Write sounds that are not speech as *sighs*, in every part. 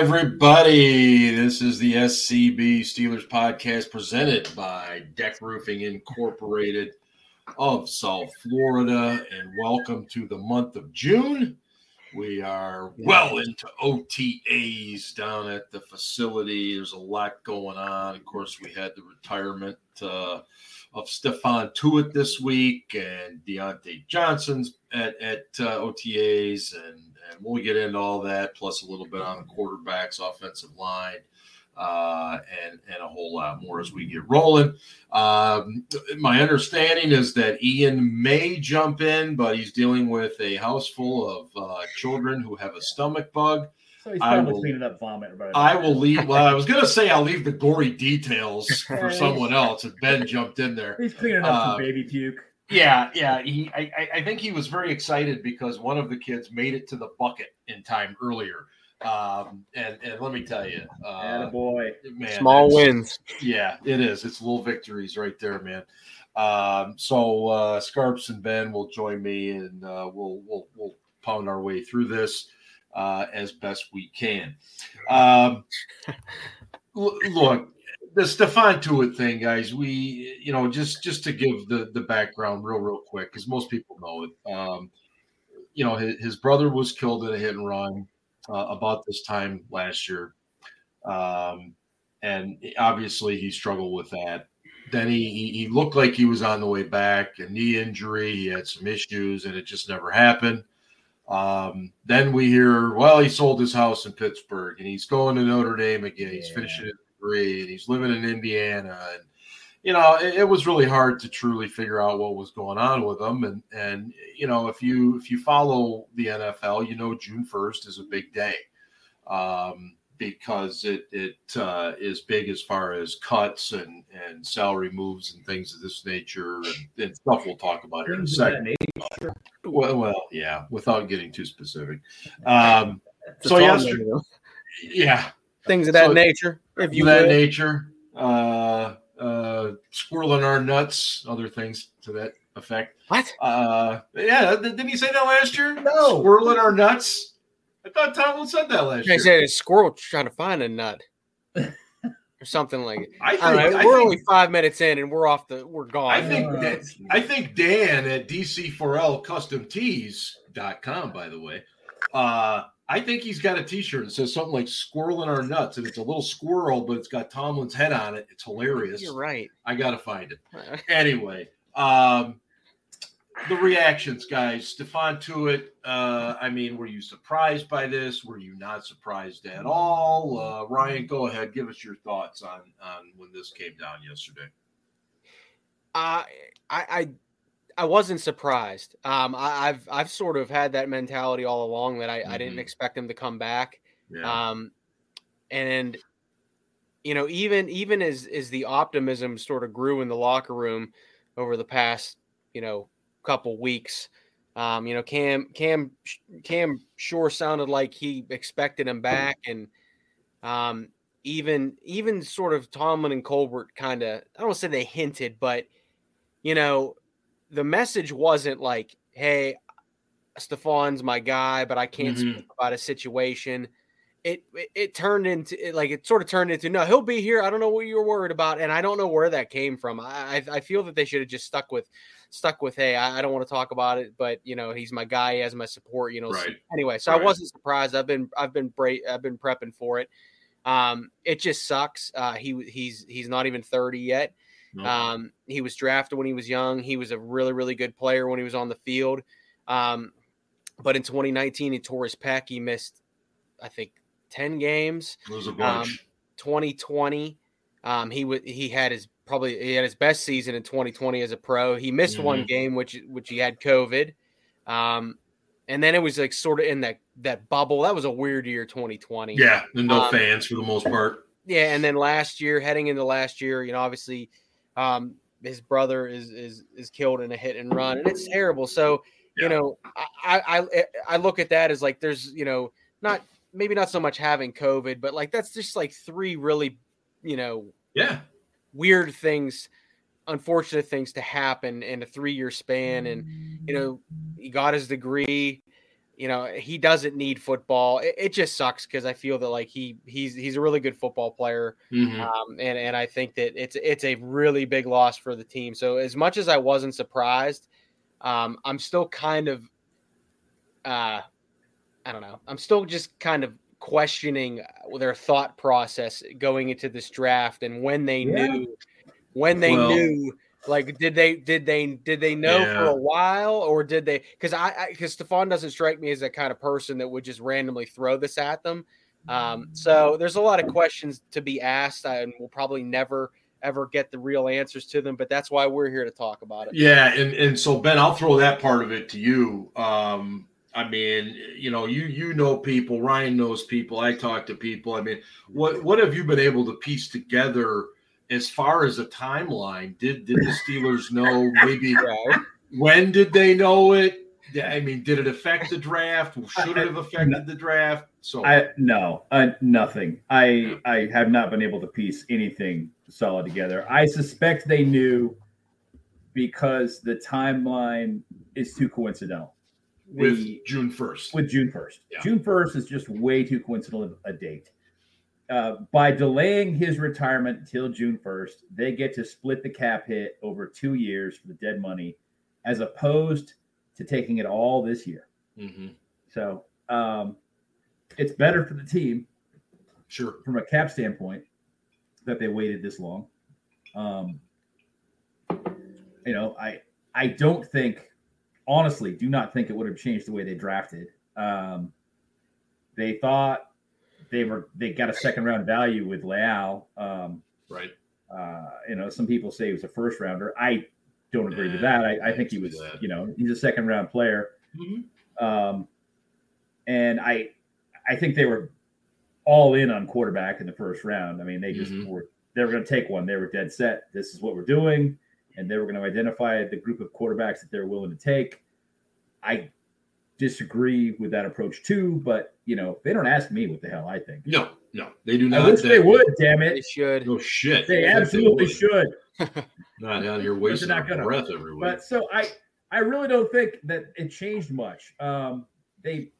Everybody. This is the SCB Steelers podcast presented by Deck Roofing Incorporated of South Florida. And welcome to the month of June. We are well into OTAs down at the facility. There's a lot going on. Of course, we had the retirement uh, of Stephon Tuitt this week and Diontae Johnson's at, at uh, OTAs. And, and we'll get into all that, plus a little bit on the quarterbacks, offensive line. Uh, and and a whole lot more as we get rolling. Um, my understanding is that Ian may jump in, but he's dealing with a house full of uh, children who have a stomach bug. So he's I probably will- cleaning up vomit. Right I will leave. Well, I was going to say I'll leave the gory details for *laughs* someone else, and Ben jumped in there. He's cleaning up Uh, some baby puke. Yeah, yeah. He, I, I- I think he was very excited because one of the kids made it to the bucket in time earlier. Um, and and let me tell you, uh, boy. man, Small wins. Yeah, it is. It's little victories right there, man. Um, so uh, Scarps and Ben will join me, and uh, we'll we'll we'll pound our way through this uh, as best we can. *laughs* Um, look, the Stephon Tuitt thing, guys. We, you know, just just to give the the background real real quick, because most people know it. Um, you know, his, his brother was killed in a hit and run uh, about this time last year. Um, and obviously he struggled with that. Then he, he he looked like he was on the way back, a knee injury. He had some issues, and it just never happened. Um, then we hear, well, he sold his house in Pittsburgh, and he's going to Notre Dame again. He's Yeah. finishing degree, and he's living in Indiana. And you know, it, it was really hard to truly figure out what was going on with him. And and you know, if you if you follow the NFL, you know June first is a big day. Um, because it it uh, is big as far as cuts and and salary moves and things of this nature and, and stuff we'll talk about here in a Things of that second. Well, well, yeah, without getting too specific. Um, so yesterday, yeah, things of that So- nature. If you that will. nature, uh, uh, squirrel in our nuts, other things to that effect. What? Uh, yeah, didn't he say that last year? No. squirrel in our nuts. I thought Tomlin said that last I year. said a squirrel trying to find a nut *laughs* or something like it. I think, I don't know. I we're think- only five minutes in and we're off the. We're gone. I think Uh, that I think Dan at DC4L Custom by the way, uh, I think he's got a t-shirt that says something like squirrel in our nuts, and it's a little squirrel, but it's got Tomlin's head on it. It's hilarious. You're right. I gotta find it. *laughs* Anyway, um the reactions, guys. Stephon Tuitt, uh, I mean, were you surprised by this? Were you not surprised at all? Uh, Ryan, go ahead, give us your thoughts on on when this came down yesterday. I I I I wasn't surprised. Um, I, I've I've sort of had that mentality all along that I, I didn't Mhm. expect him to come back. Yeah. Um, and you know, even even as as the optimism sort of grew in the locker room over the past you know couple weeks, um, you know, Cam Cam Cam sure sounded like he expected him back, and um, even even sort of Tomlin and Colbert kind of I don't want to say they hinted, but you know, the message wasn't like, "Hey, Stephon's my guy, but I can't Mhm. speak about a situation." It, it it turned into it, like it sort of turned into no, he'll be here. I don't know what you were worried about, and I don't know where that came from. I I, I feel that they should have just stuck with stuck with hey, I, I don't want to talk about it, but you know he's my guy, he has my support. You know, so- anyway, so Right. I wasn't surprised. I've been I've been bra- I've been prepping for it. Um, it just sucks. Uh, he he's he's not even thirty yet. No. Um, he was drafted when he was young. He was a really, really good player when he was on the field. Um, but in 2019, he tore his pec. He missed, I think, 10 games. it was a bunch. 2020, um, he would he had his probably he had his best season in 2020 as a pro. He missed one Mhm. game, which which he had COVID. Um, and then it was like sort of in that that bubble. That was a weird year, 2020. yeah, no um, fans for the most part. Yeah, and then last year, heading into last year, you know, obviously, um, his brother is is is killed in a hit and run, and it's terrible. So, Yeah. you know, I, I I look at that as like there's you know not maybe not so much having COVID, but like that's just like three really, you know, Yeah, weird things, unfortunate things to happen in a three year span. And, you know, he got his degree. You know he doesn't need football. It, it just sucks because I feel that like he he's he's a really good football player, Mhm. um, and and I think that it's it's a really big loss for the team. So as much as I wasn't surprised, um, I'm still kind of, uh, I don't know, I'm still just kind of questioning their thought process going into this draft and when they Yeah. knew when they Well- knew like did they did they did they know for a while or did they because i because stephon doesn't strike me as that kind of person that would just randomly throw this at them um so there's a lot of questions to be asked and we'll probably never ever get the real answers to them but that's why we're here to talk about it Yeah, and and so Ben, I'll throw that part of it to you. Um, I mean, you know, you you know people. Ryan knows people. I talk to people. I mean, what what have you been able to piece together as far as a timeline? Did did the Steelers *laughs* know maybe when did they know it? I mean, did it affect the draft? Should it have affected the draft? So I no, uh, nothing. I I have not been able to piece anything solid together. I suspect they knew because the timeline is too coincidental. with The- June first. with June first. Yeah. June first is just way too coincidental a date. Uh, by delaying his retirement until June first, they get to split the cap hit over two years for the dead money, as opposed to taking it all this year. hmm So um, it's better for the team Sure. from a cap standpoint that they waited this long. Um, you know, I I don't think, honestly, do not think it would have changed the way they drafted. Um, they thought they were they got a second round value with Leal. Um, Right. uh, you know, some people say he was a first rounder. I don't agree with Nah, that. I, I think he was, that. you know, he's a second round player. Mhm. Um, and I, I think they were all in on quarterback in the first round. I mean, they just Mhm. were they were going to take one. They were dead set. This is what we're doing, and they were going to identify the group of quarterbacks that they're willing to take. I disagree with that approach too, but you know, they don't ask me what the hell I think. No, no, they do not. I wish they would. Damn it. they should No shit. they I think absolutely would. should. *laughs* Not down here wasting not our gonna. breath every week. But so I, I really don't think that it changed much. Um, they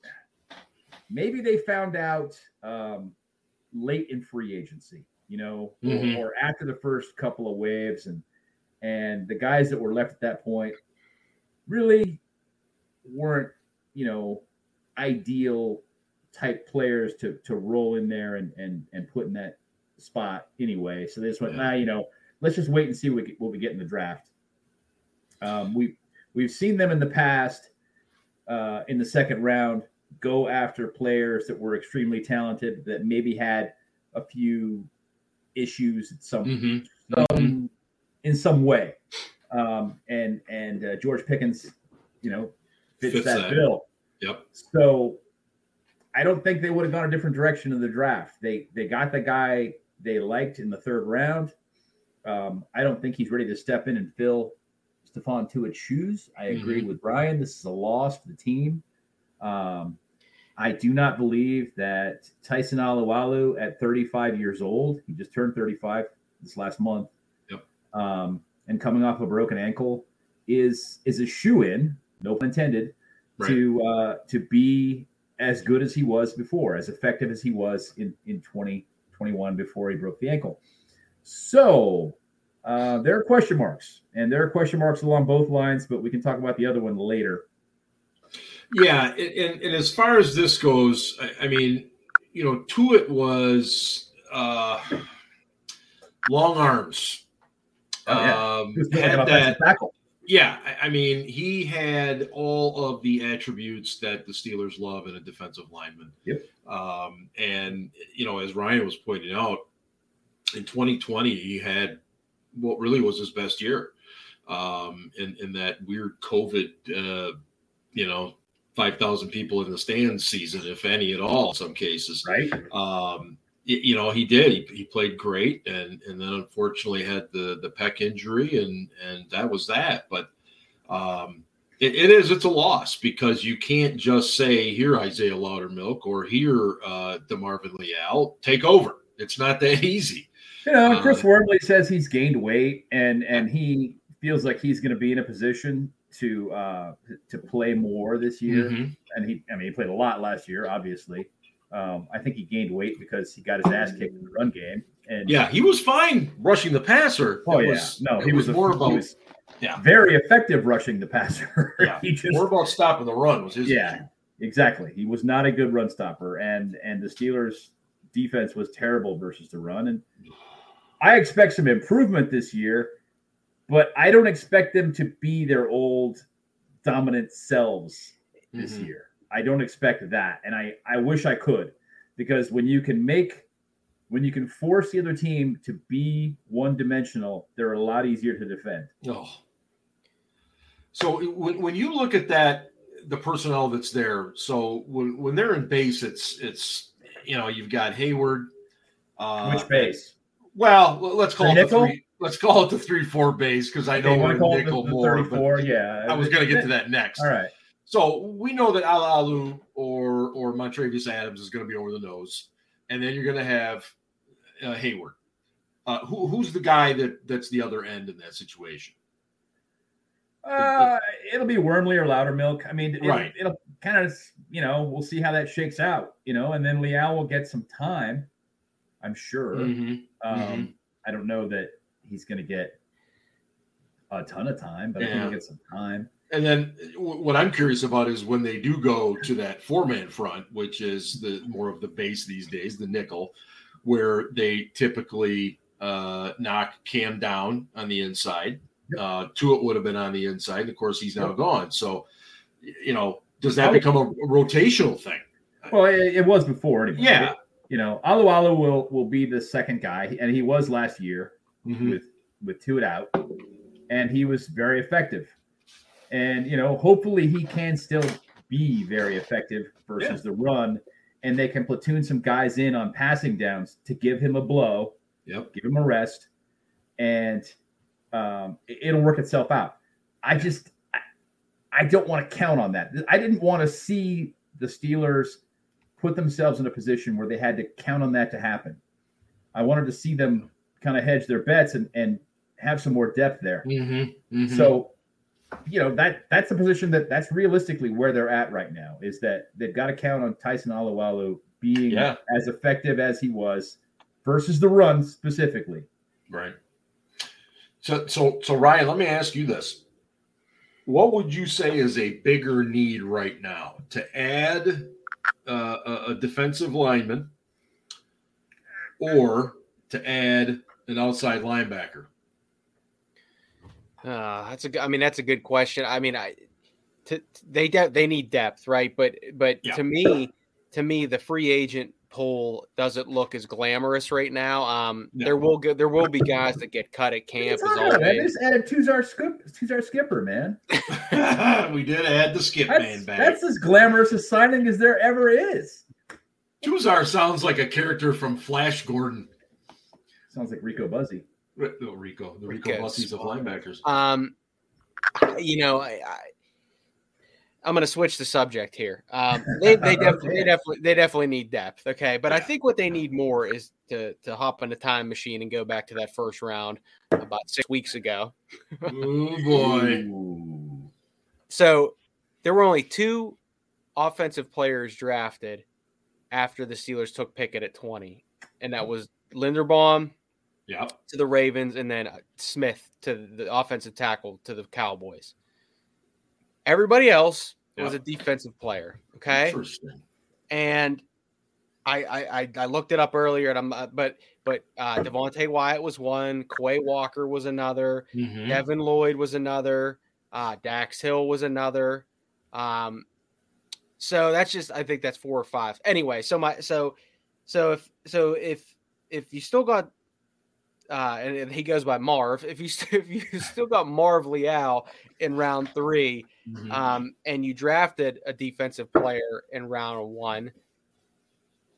maybe they found out um, late in free agency, you know, or- Mhm. or, after the first couple of waves, and and the guys that were left at that point really weren't, you know, ideal type players to to roll in there and and and put in that spot anyway. So they just went, Yeah. nah, you know, let's just wait and see what, we- what we get in the draft. Um, we we've seen them in the past uh, in the second round go after players that were extremely talented that maybe had a few issues at some, Mhm. some in some way. Um, and and uh, George Pickens, you know, fits, Fits that, that. bill. Yep. So I don't think they would have gone a different direction in the draft. They they got the guy they liked in the third round. Um, I don't think he's ready to step in and fill Stephon Tuitt's shoes. I agree with Brian. This is a loss for the team. Um, I do not believe that Tyson Alualu at 35 years old, he just turned 35 this last month, Yep. um, and coming off a broken ankle, is is a shoe in, no pun intended, Right. to uh, to be as good as he was before, as effective as he was in in 2021 before he broke the ankle. So uh, there are question marks, and there are question marks along both lines, but we can talk about the other one later. Yeah, and, and, as far as this goes, I, I mean, you know, Tuitt was uh, long arms. Oh, yeah. Um, had that, tackle? Yeah, I, I mean, he had all of the attributes that the Steelers love in a defensive lineman. Yep. Um, and you know, as Ryan was pointing out, in 2020, he had what really was his best year. Um, in, in that weird COVID, uh, you know, 5,000 people in the stands season, if any at all, in some cases. right? Um, you know, he did. He, he played great, and and then unfortunately had the the pec injury, and and that was that. But um, it, it is it's a loss because you can't just say here Isaiah Loudermilk or here uh, Demarvin Leal take over. It's not that *laughs* easy. You know, Chris Uh, Wormley says he's gained weight and and he feels like he's going to be in a position to uh, to play more this year, Mhm. and he I mean he played a lot last year, obviously. Um, I think he gained weight because he got his ass kicked in the run game, and Yeah, he was fine rushing the passer. oh It yeah, was- no, he was, a- more about was yeah. very effective rushing the passer. *laughs* Yeah, he just more about stopping the run was his Yeah. issue. Exactly. He was not a good run stopper, and and the Steelers' defense was terrible versus the run. And I expect some improvement this year, but I don't expect them to be their old dominant selves this Mhm. year. I don't expect that, and I I wish I could, because when you can make when you can force the other team to be one dimensional, they're a lot easier to defend. Oh. So when, when you look at that, the personnel that's there, so when, when they're in base, it's it's you know you've got Heyward. Uh, Which base? Well, let's call The it the three. Let's call it the three four base because I know we're call the- nickel the more. Yeah. I was going to get to that next. All right. So we know that Alualu or or Montravius Adams is going to be over the nose, and then you're going to have uh, Heyward. Uh, who, who's the guy that that's the other end in that situation? Uh, it'll be Wormley or Loudermilk. I mean, it'll, Right. it'll kind of, you know, we'll see how that shakes out, you know, and then Leal will get some time, I'm sure. Mhm. Um, mhm. I don't know that he's going to get a ton of time, but I think Yeah. he'll get some time. And then what I'm curious about is when they do go to that four man front, which is the more of the base these days, the nickel, where they typically uh, knock Cam down on the inside. Yep. Uh, Tuitt would have been on the inside. And of course, he's now Yep. gone. So, you know, does that become a, rotational thing? Well, it, it was before anyway. Yeah. You know, Alualu will, will be the second guy, and he was last year. Mhm. with with Tuitt out, and he was very effective. And you know, hopefully he can still be very effective versus the run, and they can platoon some guys in on passing downs to give him a blow, Yep. give him a rest, and um, it- it'll work itself out. I just I, I don't want to count on that. I didn't want to see the Steelers put themselves in a position where they had to count on that to happen. I wanted to see them kind of hedge their bets and, and have some more depth there. Mhm. Mhm. So, you know, that that's the position that that's realistically where they're at right now is that they've got to count on Tyson Alualu being Yeah. as effective as he was versus the run specifically. Right. So, so, so Ryan, let me ask you this: What would you say is a bigger need right now to add uh, a, a defensive lineman, or to add an outside linebacker? Uh, that's a. g- I mean, that's a good question. I mean, I, to, they de- they need depth, right? But but Yeah. to me, to me, the free agent pool doesn't look as glamorous right now. Um, No. there will go, there will be guys that get cut at camp as What are you talking about, man? They just added Tuzar Skip, Tuzar Skipper, man. *laughs* *laughs* we did add the skip man back. that's as glamorous a signing as there ever is. Tuzar sounds like a character from Flash Gordon. Sounds like Rico Bussey. No, Rico, the Rico, Rico Busseys of linebackers. Um, you know, I, I I'm going to switch the subject here. Um, they they *laughs* definitely they definitely they definitely need depth. Okay, but I think what they need more is to to hop in a time machine and go back to that first round about six weeks ago. oh boy! *laughs* So there were only two offensive players drafted after the Steelers took Pickett at 20, and that was Linderbaum Yep. to the Ravens and then uh, Smith to the offensive tackle to the Cowboys. Everybody else was a defensive player. Okay. Interesting. And I, I, I, looked it up earlier and I'm, uh, but, but uh, Devonte Wyatt was one, Quay Walker was another, Mhm. Devin Lloyd was another. Uh, Dax Hill was another. Um, so that's just I think that's four or five. Anyway, so my so so if so if if you still got uh, and and he goes by Marv. If you st- *laughs* if you still got Marv Leal in round three, Mhm. um, and you drafted a defensive player in round one,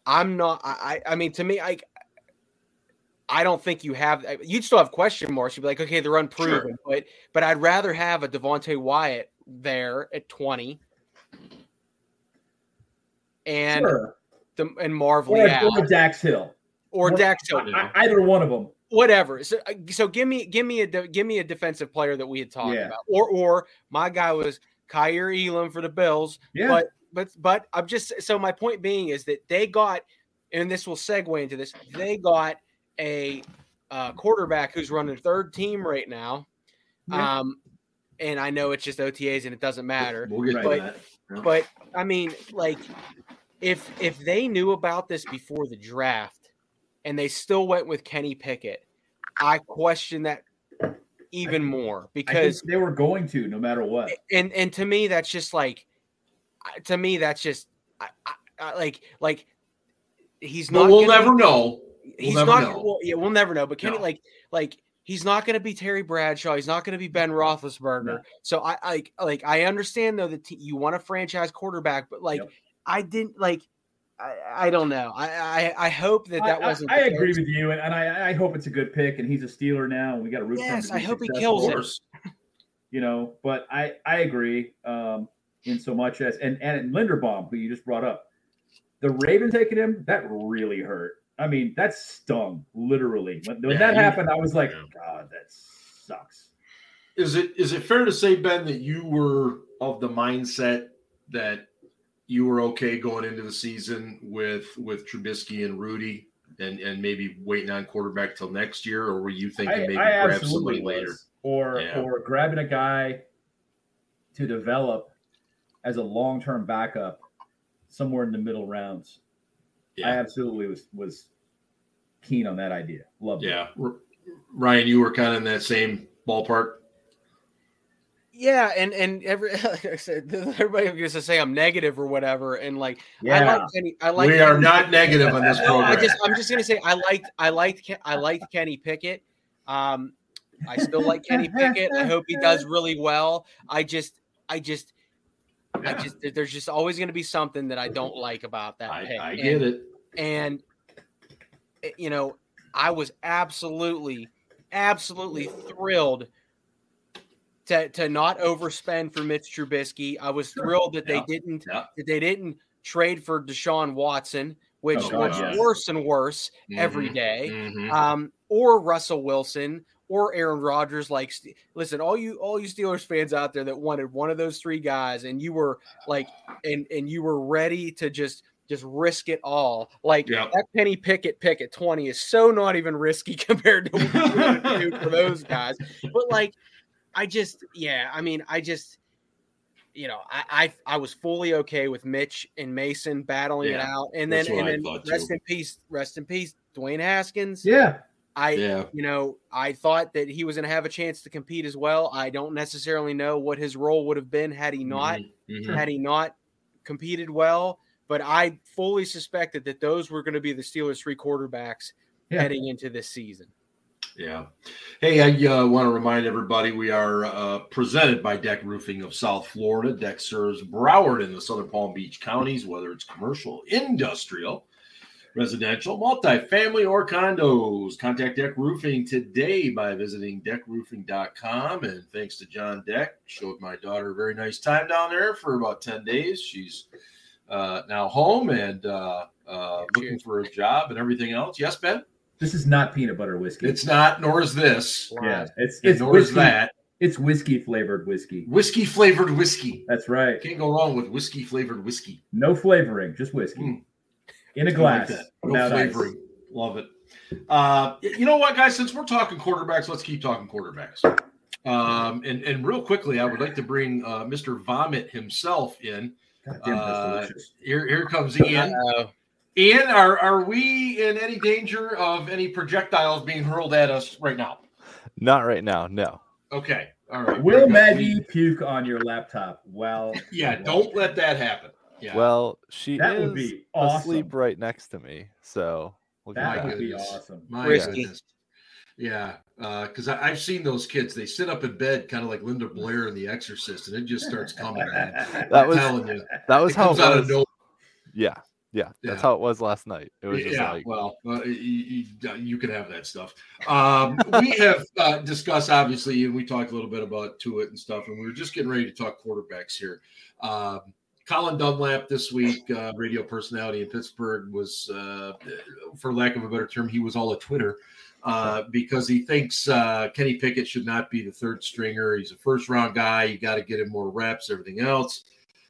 I'm not. I I mean, to me, I I don't think you have. You'd still have question marks. You'd be like, okay, they're unproven, but but I'd rather have a Devonte Wyatt there at 20, and Sure. the and Marv Or, Leal or Dax Hill. or Dax Hill. Either one of them. Whatever. So, uh, so give me, give me a, de- give me a defensive player that we had talked Yeah. about, or, or my guy was Kaiir Elam for the Bills. Yeah. But, but, but I'm just so my point being is that they got, and this will segue into this. They got a uh, quarterback who's running third team right now. Yeah. Um, and I know it's just OTAs and it doesn't matter. We'll get to that. Yeah. But I mean, like, if if they knew about this before the draft and they still went with Kenny Pickett, I question that even more I think because they were going to no matter what. and and to me that's just like to me that's just I, I, I, like like he's But not we'll gonna never be- know. he's never not know. Well, yeah we'll never know but Kenny No. like like he's not going to be Terry Bradshaw he's not going to be Ben Roethlisberger No. so I like like I understand though that t- you want a franchise quarterback but like Yep. I didn't like I, I don't know I, I I hope that that I- I- wasn't I, the agree with you, and, and I, I hope it's a good pick, and he's a Steeler now, and we got to root for him. Yes, I be hope he kills successful, it. You know, but I I agree um, in so much as and and Linderbaum, who you just brought up, the Raven taking him that really hurt. I mean, that stung literally when, when Yeah, that you- happened. I was like, Yeah. God, that sucks. Is it is it fair to say, Ben, that you were of the mindset that you were okay going into the season with with Trubisky and Rudy, and and maybe waiting on quarterback till next year, or were you thinking maybe I grab absolutely somebody later? Or Yeah. or grabbing a guy to develop as a long term backup somewhere in the middle rounds. I absolutely was was keen on that idea. Loved it. yeah. R- Ryan, you were kind of in that same ballpark. Yeah and and every *laughs* like I said everybody was to say I'm negative or whatever and like I Yeah. like Kenny I like we are Kenny- not negative on this No, *laughs* I just I'm just gonna say I liked I liked I liked Kenny Pickett. Um, I still like Kenny Pickett. I hope he does really well. I just I just I just there's just always gonna be something that I don't like about that I. I And- get it. and eh, you know I was absolutely absolutely thrilled to to not overspend for Mitch Trubisky. I was thrilled that they Yeah. didn't Yeah. that they didn't trade for Deshaun Watson, which Oh, was yes. worse and worse every Mhm. day. Mhm. Um, or Russell Wilson or Aaron Rodgers. Like, Ste- listen, all you all you Steelers fans out there that wanted one of those three guys, and you were like, and and you were ready to just just risk it all. Like Yeah. that Kenny Pickett pick at twenty is so not even risky *laughs* compared to what you do for those guys. But like, I just, yeah, I mean, I just. You know, I, I I was fully okay with Mitch and Mason battling it out, and then and then rest too. in peace, rest in peace, Dwayne Haskins. Yeah. I yeah. you know, I thought that he was going to have a chance to compete as well. I don't necessarily know what his role would have been had he not Mhm. Mhm. had he not competed well, but I fully suspected that those were going to be the Steelers' three quarterbacks Yeah. heading into this season. Yeah. Hey, I uh, want to remind everybody we are uh, presented by Deck Roofing of South Florida. Deck serves Broward and the Southern Palm Beach counties, whether it's commercial, industrial, residential, multifamily, or condos. Contact Deck Roofing today by visiting deckroofing.com. And thanks to John Deck, showed my daughter a very nice time down there for about 10 days. She's uh, now home and uh, uh, looking for a job and everything else. Yes, Ben? This is not peanut butter whiskey. It's not, nor is this. yeah. It's it's nor is whiskey. that. It's whiskey flavored whiskey. Whiskey flavored whiskey. That's right. Can't go wrong with whiskey flavored whiskey. No flavoring, just whiskey Mm. in a I glass. like that. No without ice. flavoring. Love it. Uh, you know what, guys? Since we're talking quarterbacks, let's keep talking quarterbacks. Um, and, and real quickly, I would like to bring uh, Mr. Vomit himself in. God damn, Uh. Here, here comes Ian. Uh, Ian, are, are we in any danger of any projectiles being hurled at us right now? Not right now, no. Okay. All right. Will. Maggie puke on your laptop? Well, *laughs* Yeah, don't let that happen. Yeah. Well, she That is would be awesome. asleep right next to me, so look at That would be awesome. My Risky. goodness. Yeah, because I I've seen those kids. They sit up in bed, kind of like Linda Blair in The Exorcist, and it just starts coming. Man. *laughs* That was telling you, that was it how comes it out of was. nowhere. Yeah, yeah, that's Yeah. how it was last night. It was just yeah, like well, uh, you, you, you can have that stuff. Um, we have uh, discussed, obviously, and we talked a little bit about Tuitt and stuff, and we were just getting ready to talk quarterbacks here. Um, Colin Dunlap this week, uh, radio personality in Pittsburgh, was, uh, for lack of a better term, he was all a Twitter uh, because he thinks uh, Kenny Pickett should not be the third stringer. He's a first round guy. You got to get him more reps, everything else.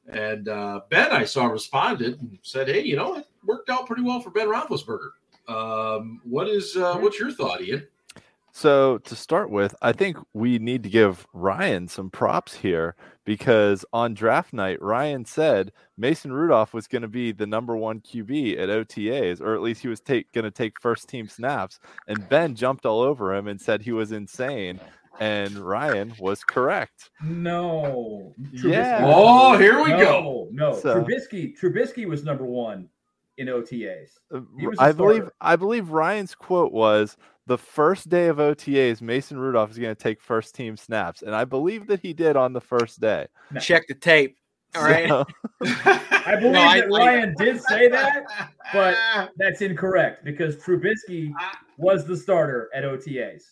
And uh, Ben, I saw, responded and said, "Hey, you know, it worked out pretty well for Ben Roethlisberger." Um, what is uh, what's your thought, Ian? So to start with, I think we need to give Ryan some props here because on draft night, Ryan said Mason Rudolph was going to be the number one QB at OTAs, or at least he was take, going to take first team snaps. And Ben jumped all over him and said he was insane. And Ryan was correct. No. Yeah. Oh, here we no, go. No, So- Trubisky. Trubisky was number one in OTAs. Uh, He was a I believe. I believe Ryan's quote was the first day of OTAs, Mason Rudolph is going to take first team snaps, and I believe that he did on the first day. No. Check the tape. All right. So- *laughs* I believe No, I- that I- Ryan did say that. but- *laughs* That's incorrect because Trubisky was the starter at OTAs.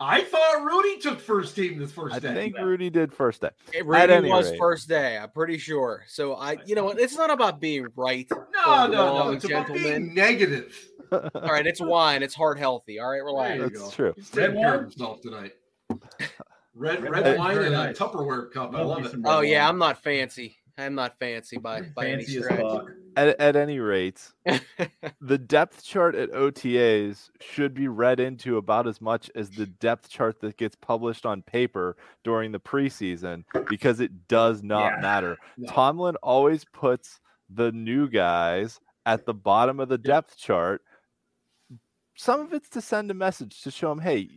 I thought Rudy took first team this first I day. I think No. Rudy did first day. It At really any was rate. first day. I'm pretty sure. So I, you know what? It's not about being right. no, no, no. wrong, It's about being negative. All right, it's wine. It's heart healthy. All right, There relax. you That's go. true. He's taking Red care of wine? himself tonight. *laughs* Red Red red wine and nice. a Tupperware cup. I Love love it. Oh yeah, wine. I'm not fancy. I'm not fancy by by any fancy as stretch. At, at any rate, *laughs* the depth chart at OTAs should be read into about as much as the depth chart that gets published on paper during the preseason because it does not Yeah. matter. *laughs* No. Tomlin always puts the new guys at the bottom of the depth chart. Some of it's to send a message to show them, hey,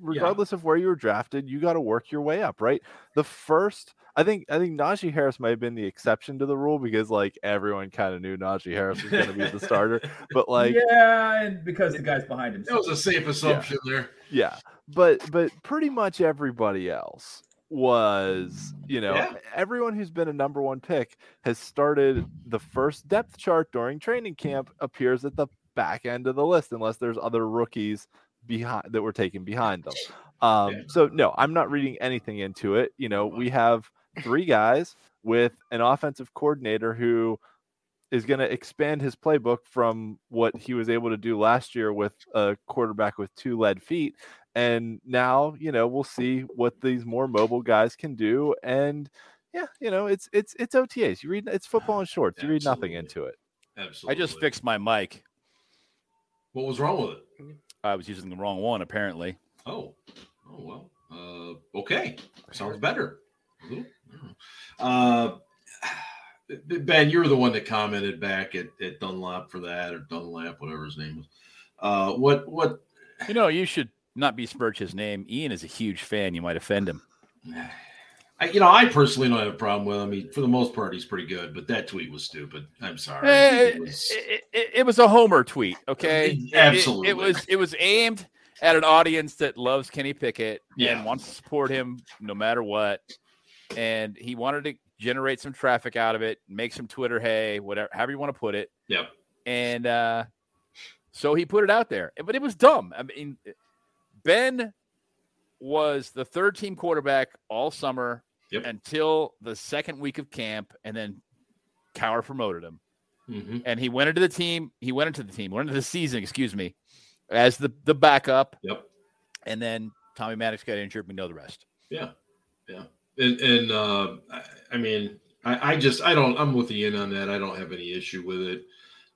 regardless of where you were drafted, you got to work your way up, right? The first, I think, I think Najee Harris might have been the exception to the rule because like everyone kind of knew Najee Harris was going to be the starter, but *laughs* like, yeah, and because the guy's behind him. That was a safe assumption there. yeah, but but pretty much everybody else was, you know, Yeah. everyone who's been a number one pick has started the first depth chart during training camp appears at the back end of the list unless there's other rookies behind that were taken behind them. *laughs* Um, Yeah. so no, I'm not reading anything into it. You know, we have three guys with an offensive coordinator who is going to expand his playbook from what he was able to do last year with a quarterback with two lead feet. And now, you know, we'll see what these more mobile guys can do. And yeah, you know, it's it's it's OTAs. You read it's football in shorts. You read nothing into it. Absolutely. I just fixed my mic. What was wrong with it? I was using the wrong one, apparently. Oh, oh well. Uh, okay, sounds better. A little. I don't know. Uh, *sighs* ben, you're the one that commented back at, at Dunlap for that, or Dunlap, whatever his name was. Uh, what what? You know, you should not besmirch his name. Ian is a huge fan. You might offend him. *sighs* *sighs* I, you know, I personally don't have a problem with him. I mean, for the most part, he's pretty good. But that tweet was stupid. I'm sorry. Eh, It was- it, it- it was a Homer tweet, okay? It- it- Absolutely. It, was it was aimed at an audience that loves Kenny Pickett Yeah. and wants to support him no matter what. And he wanted to generate some traffic out of it, make some Twitter hay, whatever, however you want to put it. Yep. And uh, so he put it out there, but it was dumb. I mean, Ben was the third team quarterback all summer Yep. until the second week of camp, and then Cowher promoted him. Mhm. And he went into the team. He went into the team, went into the season, excuse me, as the the backup. Yep. And then Tommy Maddox got injured. We know the rest. Yeah, yeah, and and uh, I, I mean, I, I just I don't I'm with Ian on that. I don't have any issue with it.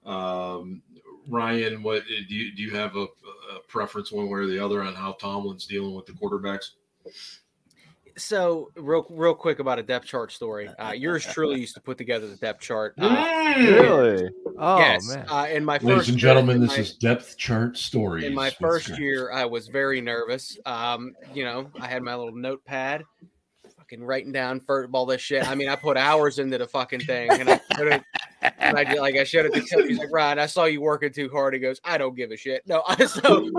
Um, Ryan, what do you do? You have a, a preference one way or the other on how Tomlin's dealing with the quarterbacks? So real real quick about a depth chart story. Uh, yours truly *laughs* used to put together the depth chart. Uh, Really? Oh yes, man. uh, in my first Ladies and gentlemen, in this my- is Depth Chart Stories. in my first Scott. year i was very nervous um you know i had my little notepad fucking writing down for all this shit i mean i put hours into the fucking thing and i put it and i did like i showed it to Tony. he's like ryan i saw you working too hard he goes i don't give a shit no *laughs* so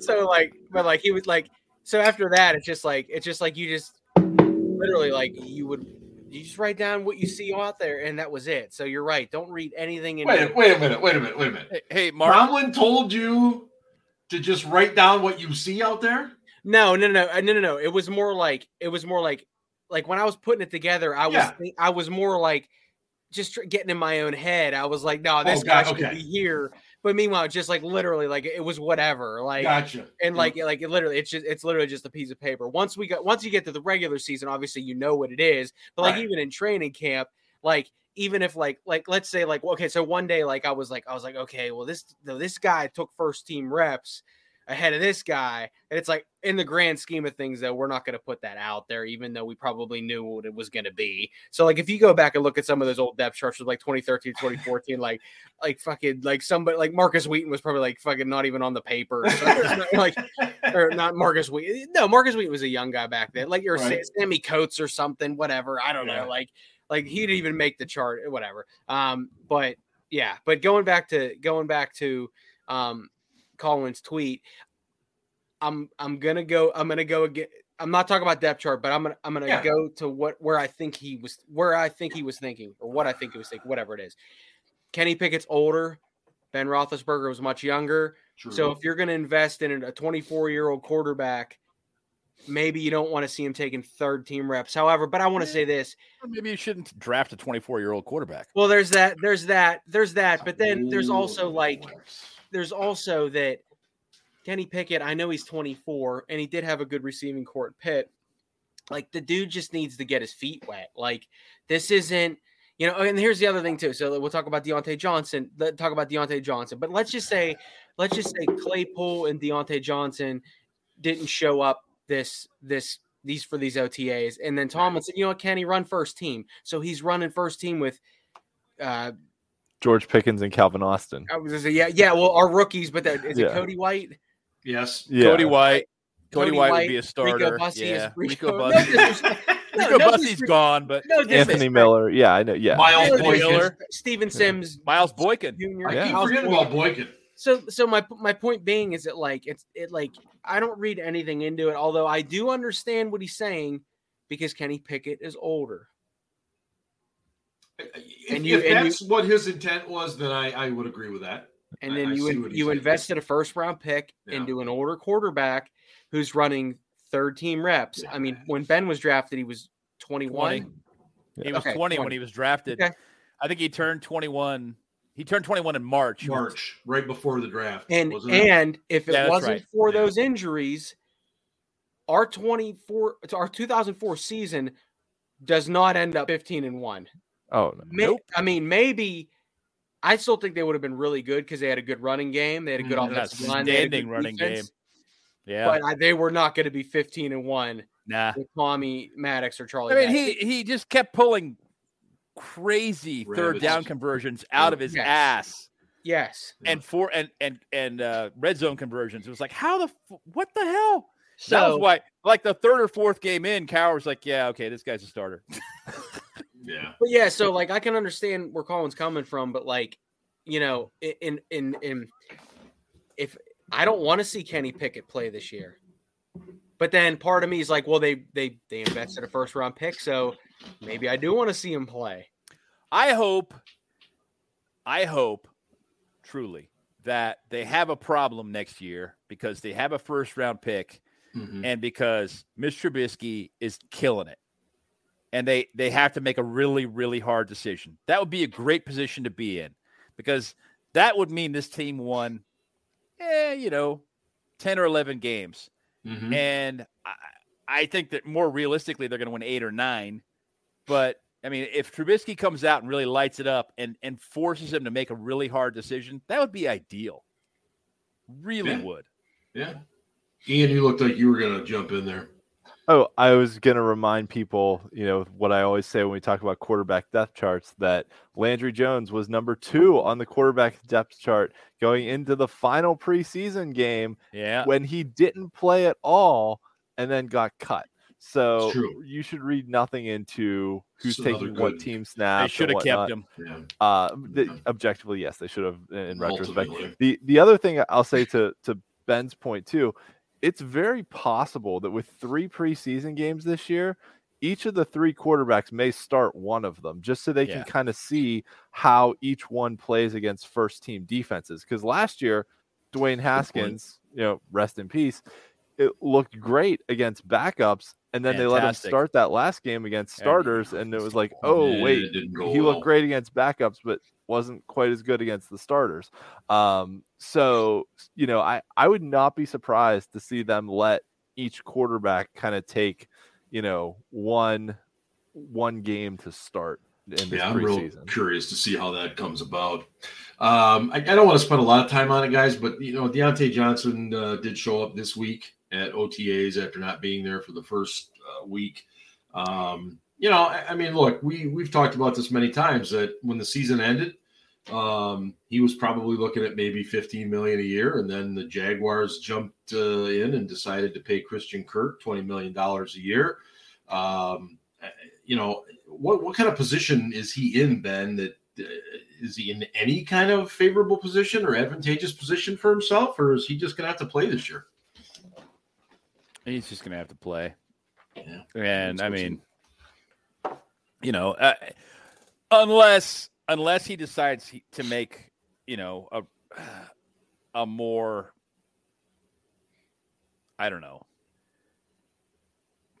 so like but like he was like so after that it's just like it's just like you just literally like you would you just write down what you see out there and that was it so you're right don't read anything in Wait, wait a minute, wait a minute, wait a minute. Hey, hey Mark. Tomlin told you to just write down what you see out there. No, no, no, uh, no, no, no. It was more like it was more like like when I was putting it together. I was Yeah. I was more like just getting in my own head. I was like, no, this Oh, guy God, should okay. be here. But meanwhile, just like literally, like it was whatever. Like Gotcha. and like like it literally it's just it's literally just a piece of paper once we got once you get to the regular season obviously you know what it is but like Right. even in training camp like even if like like let's say like okay so one day like i was like i was like okay well this this guy took first team reps ahead of this guy and it's like in the grand scheme of things though we're not going to put that out there even though we probably knew what it was going to be so like if you go back and look at some of those old depth charts from like 2013 2014 like like fucking like somebody like markus wheaton was probably like fucking not even on the paper or *laughs* like or not Markus Wheaton. No, Markus Wheaton was a young guy back then. Like you're Right. Sammy Coates or something, whatever. I don't Yeah. know. Like like he didn't even make the chart, whatever. Um, but yeah, but going back to going back to um Colin's tweet, I'm I'm gonna go. I'm gonna go again. I'm not talking about depth chart, but I'm gonna I'm gonna Yeah. go to what where I think he was where I think he was thinking or what I think he was thinking, whatever it is. Kenny Pickett's older. Ben Roethlisberger was much younger. True. So if you're going to invest in a 24 year old quarterback, maybe you don't want to see him taking third team reps. However, but I want to say this. Maybe you shouldn't draft a 24 year old quarterback. Well, there's that, there's that, there's that, but then there's also like, there's also that Kenny Pickett. I know he's 24 and he did have a good receiving court pit. Like the dude just needs to get his feet wet. Like this isn't, you know. And here's the other thing too. So we'll talk about Diontae Johnson. Let's talk about Diontae Johnson. But let's just say, let's just say Claypool and Diontae Johnson didn't show up this this these for these OTAs, and then Tomlin said, you know what, Kenny, run first team. So he's running first team with. uh George Pickens and Calvin Austin. I was gonna say, yeah, yeah. Well, our rookies, but that, is it Yeah. Cody White? yes. Yeah. Cody White. Cody, Cody White, White, would be a starter. Rico starter. Bussey is yeah, Rico- Rico *laughs* no Bussey. disrespect- no, Rico no Bussey's disrespect- gone, but No Anthony disrespect. Miller. Yeah, I know. Yeah. Miles No Boykin. disrespect. Steven Sims Miles Boykin. Jr. I Yeah. keep forgetting Boykin. about Boykin. So, so my my point being is that like it's it like I don't read anything into it. Although I do understand what he's saying because Kenny Pickett is older. If, And you- if and you- that's what his intent was, then I, I would agree with that. And I- then you in- you saying. invested a first round pick Yeah. into an older quarterback who's running third team reps. I mean, when Ben was drafted, he was 21. 20. He was Okay, 20 when he was drafted. Okay. I think he turned 21. He turned 21 in March. March, right before the draft. And wasn't it? and if it Yeah, wasn't right. for Yeah. those injuries, our 24 our 2004 season does not end up 15 and 1. Oh, no. May, Nope. I mean, maybe I still think they would have been really good because they had a good running game. They had a good. An offensive line. they had a outstanding good running defense, Yeah. But I, they were not going to be 15 and 1 nah. with Tommy Maddox or Charlie. I mean, Batch. he he just kept pulling crazy third down conversions out of his Yes. ass yes. and for and and and uh, red zone conversions. It was like, how the f- what the hell? So that was why, like the third or fourth game in, Cowher was like, yeah, okay, this guy's a starter. *laughs* yeah. But yeah, so like I can understand where Colin's coming from, but like, you know, in in in if I don't want to see Kenny Pickett play this year. But then part of me is like, well, they they they invested a first round pick, so maybe I do want to see him play. I hope, I hope, truly that they have a problem next year because they have a first round pick Mhm. and because Mitch Trubisky is killing it. And they they have to make a really really hard decision. That would be a great position to be in because that would mean this team won eh, you know, 10 or 11 games. Mhm. And I, I think that more realistically they're going to win 8 or 9. But I mean, if Trubisky comes out and really lights it up and and forces him to make a really hard decision, that would be ideal. Really Yeah. would. Yeah. Ian, you looked like you were going to jump in there. Oh, I was going to remind people, you know, what I always say when we talk about quarterback depth charts that Landry Jones was number two on the quarterback depth chart going into the final preseason game Yeah. when he didn't play at all and then got cut. So you should read nothing into who's It's another taking what good- team They should have kept him. Yeah. Uh, the, objectively, yes, they should have. In retrospect, the the other thing I'll say to to Ben's point too, it's very possible that with three preseason games this year, each of the three quarterbacks may start one of them, just so they Yeah. can kind of see how each one plays against first team defenses. Because last year, Dwayne Haskins, you know, rest in peace, it looked great against backups, and then they let him start that last game against starters, and it was like, *laughs* oh wait, it didn't go he looked great against backups, but wasn't quite as good against the starters. Um, so you know, I I would not be surprised to see them let each quarterback kind of take, you know, one one game to start Yeah, I'm real preseason. curious to see how that comes about. Um, I, I don't want to spend a lot of time on it, guys, but you know, Diontae Johnson uh, did show up this week at OTAs after not being there for the first uh, week. Um, you know, I, I mean, look, we we've talked about this many times that when the season ended, um, he was probably looking at maybe 15 million a year, and then the Jaguars jumped uh, in and decided to pay Christian Kirk 20 million dollars a year. Um, you know, what what kind of position is he in, Ben? That uh, is he in any kind of favorable position or advantageous position for himself, or is he just going to have to play this year? He's just going to have to play. Yeah. And I mean, you know, uh, unless unless he decides he, to make, you know, a a more I don't know,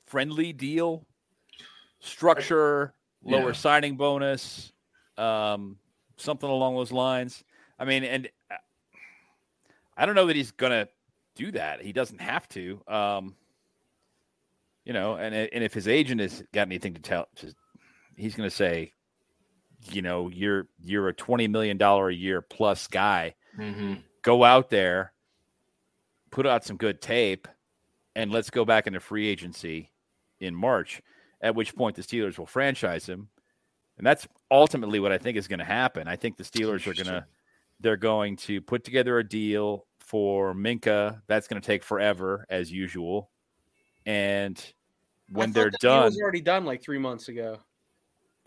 friendly deal, structure, lower signing bonus, um, something along those lines. I mean, and uh, I don't know that he's gonna do that. He doesn't have to. Um, you know, and and if his agent has got anything to tell, he's going to say, you know, you're you're a twenty million dollar a year plus guy. Mm-hmm. Go out there, put out some good tape, and let's go back into free agency in March. At which point the Steelers will franchise him, and that's ultimately what I think is going to happen. I think the Steelers are going to they're going to put together a deal for Minkah. That's going to take forever, as usual. And when thought they're the deal done, was already done like three months ago. *laughs*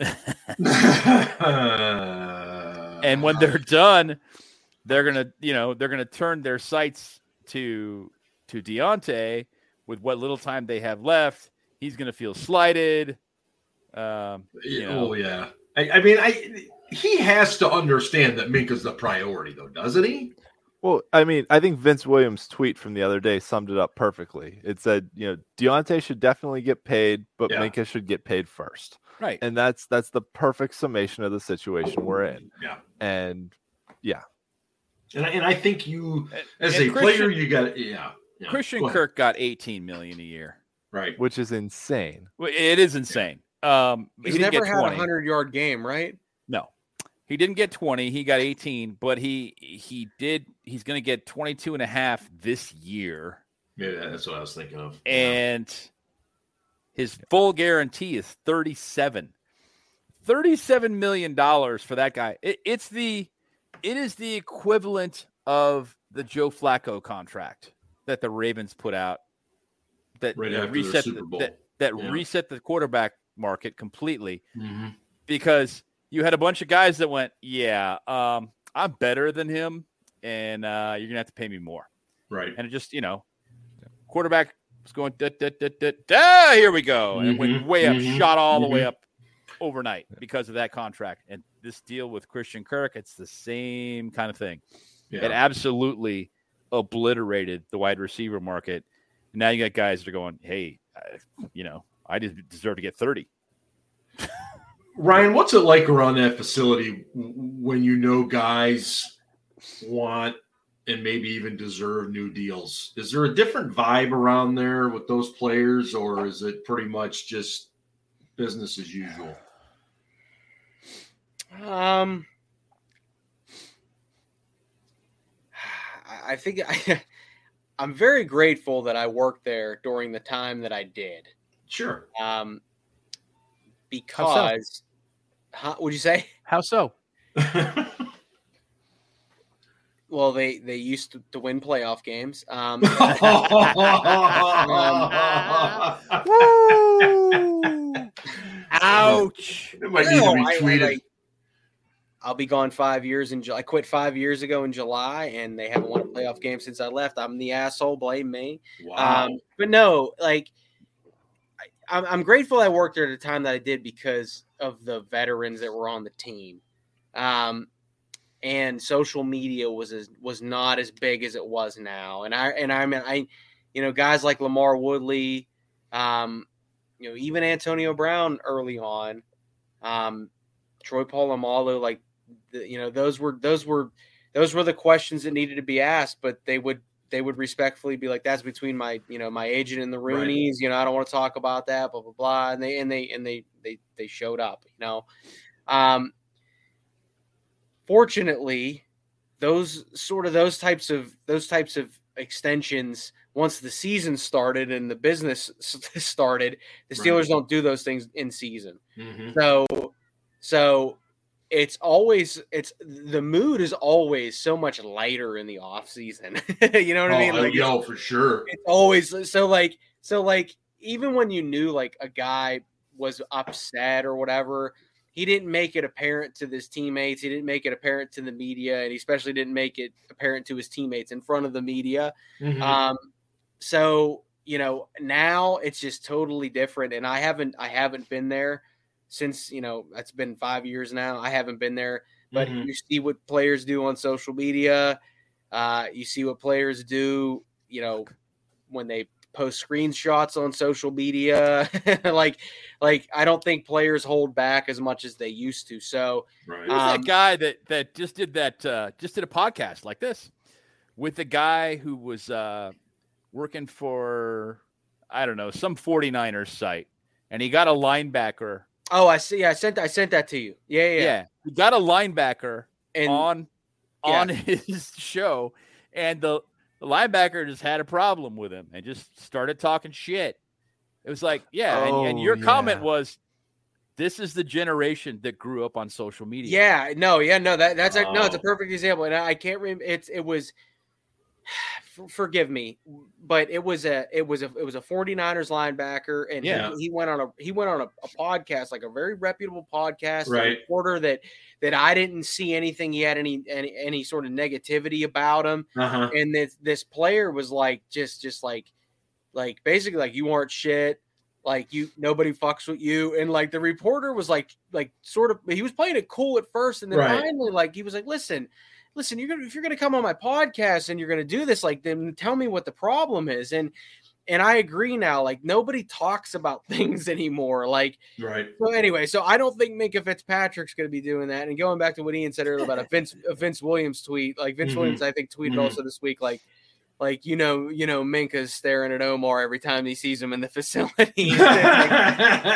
and when they're done, they're gonna, you know, they're gonna turn their sights to to Diontae with what little time they have left. He's gonna feel slighted. Um, you know. oh yeah, I, I mean, I he has to understand that Minkah's the priority, though, doesn't he? Well, I mean, I think Vince Williams' tweet from the other day summed it up perfectly. It said, you know, Diontae should definitely get paid, but Yeah. Minkah should get paid first. right. And that's that's the perfect summation of the situation we're in. Yeah, And yeah. and I, and I think you, as and a player, Christian- you got yeah. yeah. Christian Go. Kirk got 18 million a year. right? which is insane. It is insane. Um, He's he never get had a hundred yard game, right? He didn't get 20. He got 18, but he he did. He's going to get 22 and a half this year, Yeah, that's what I was thinking of. Yeah. and his full guarantee is 37. 37 million dollars for that guy. It, it's the it is the equivalent of the Joe Flacco contract that the Ravens put out that Right you after their reset the, that, that Yeah. reset the quarterback market completely Mhm. because you had a bunch of guys that went, yeah, um, I'm better than him, and uh, you're gonna have to pay me more. right. And it just, you know, quarterback was going, da, da, da, da, da, here we go, and it went way up, mhm, shot all the way up overnight because of that contract. And this deal with Christian Kirk, it's the same kind of thing. It absolutely obliterated the wide receiver market. And now you got guys that are going, hey, I, you know, I just deserve to get 30. *laughs* Ryan, what's it like around that facility when you know guys want and maybe even deserve new deals? Is there a different vibe around there with those players, or is it pretty much just business as usual? Um, I- think I, *laughs* I'm very grateful that I worked there during the time that I did. Sure. Um, because, huh, would you say? How so? *laughs* Well, they they used to, to win playoff games. Um, *laughs* *laughs* Ouch. It might need No, to be I- I, tweeted. like- I'll be gone five years in July. I quit five years ago in July, and they haven't won a playoff game since I left. I'm the asshole. Blame me. wow. Um, but no, like I, I'm, I'm grateful I worked there at the time that I did because of the veterans that were on the team. Um, and social media was as, was not as big as it was now. And I and I mean I, you know, guys like LaMarr Woodley, um, you know, even Antonio Brown early on, um, Troy Polamalu, like, the, you know, those were those were those were the questions that needed to be asked, but they would they would respectfully be like, "That's between my you know my agent and the Right. You know, I don't want to talk about that." Blah blah blah. And they and they and they they they showed up. You know, um, fortunately, those sort of those types of those types of extensions once the season started and the business *laughs* started the Right. steelers don't do those things in season Mhm. so so it's always it's the mood is always so much lighter in the off season *laughs* you know what i mean Oh, like yo, for sure. it's always so like so like even when you knew like a guy was upset or whatever he didn't make it apparent to his teammates he didn't make it apparent to the media and he especially didn't make it apparent to his teammates in front of the media Mhm. um, so you know now it's just totally different, and I haven't I haven't been there since you know it's been five years now. I haven't been there, but Mhm. you see what players do on social media. Uh, you see what players do, you know, when they post screenshots on social media. *laughs* like, like I don't think players hold back as much as they used to. So right. Um, that guy that that just did that? Uh, just did a podcast like this with the guy who was uh, working for I don't know some 49ers site, and he got a linebacker. Oh, I see. I sent I sent that to you. Yeah, yeah. Yeah, he got a linebacker And on yeah. on *laughs* his show, and the, the linebacker just had a problem with him and just started talking shit. It was like, yeah, and, and Oh, your comment was, "This is the generation that grew up on social media." Yeah, no, yeah, no, that that's a, no, it's a Oh. perfect example, and I I can't remember. It's it was. Forgive me, but it was a it was a it was a 49ers linebacker, and Yeah. he, he went on a he went on a, a podcast like a very reputable podcast, Right. reporter that that I didn't see anything he had any any any sort of negativity about him, Uh-huh. and this this player was like just just like like basically like you aren't shit like you nobody fucks with you and like the reporter was like like sort of he was playing it cool at first and then Right. finally like he was like listen listen you're gonna if you're gonna come on my podcast and you're gonna do this like then tell me what the problem is and and i agree now like nobody talks about *laughs* things anymore like Right. so anyway, so I don't think Minkah Fitzpatrick's going to be doing that. And going back to what Ian said earlier about a Vince a *laughs* Vince Williams tweet, like Vince Mhm. Williams, I think tweeted Mhm. also this week, like like you know you know Minkah's staring at Omar every time he sees him in the *laughs* facility. and, like,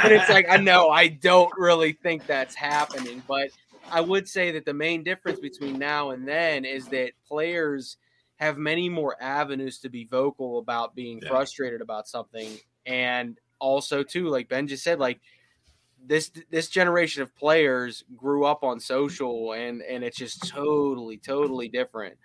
and it's like I know I don't really think that's happening, but I would say that the main difference between now and then is that players have many more avenues to be vocal about being Yeah. frustrated about something. And also too like Ben just said like this this generation of players grew up on social and and it's just totally totally different.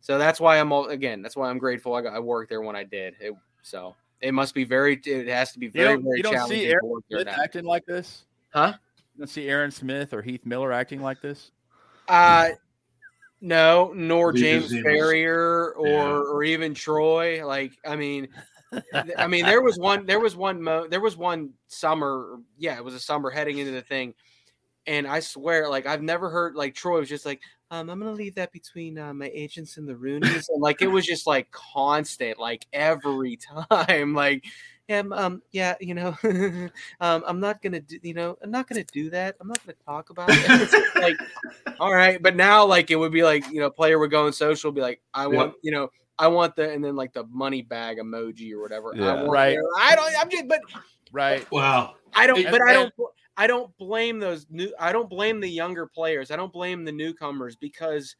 So that's why i'm all again that's why i'm grateful i got i worked there when i did. It, so it must be very it has to be You very don't, very you don't challenging see to Aaron work there Smith now. acting like this, huh? You don't see Aaron Smith or Heath Miller acting like this. Uh no, nor These James Zemas. Farrior or Yeah. or even Troy. Like, I mean, I mean, there was one, there was one, mo- there was one summer. Yeah, it was a summer heading into the thing, and I swear, like, I've never heard like Troy was just like, um, I'm gonna leave that between uh, my agents and the Rooneys, and like it was just like constant, like every *laughs* time, like. Um, um, yeah, you know, *laughs* um, I'm not gonna do, you know, I'm not gonna do that. I'm not gonna talk about it. Like, *laughs* all right, but now like it would be like you know, player would go on social, be like, I Yep. want, you know, I want the, and then like the money bag emoji or whatever. I Yeah. want, Right. you know, I don't. I'm just, but Right. Wow. I don't. And- But I don't. I don't blame those new. I don't blame the younger players. I don't blame the newcomers because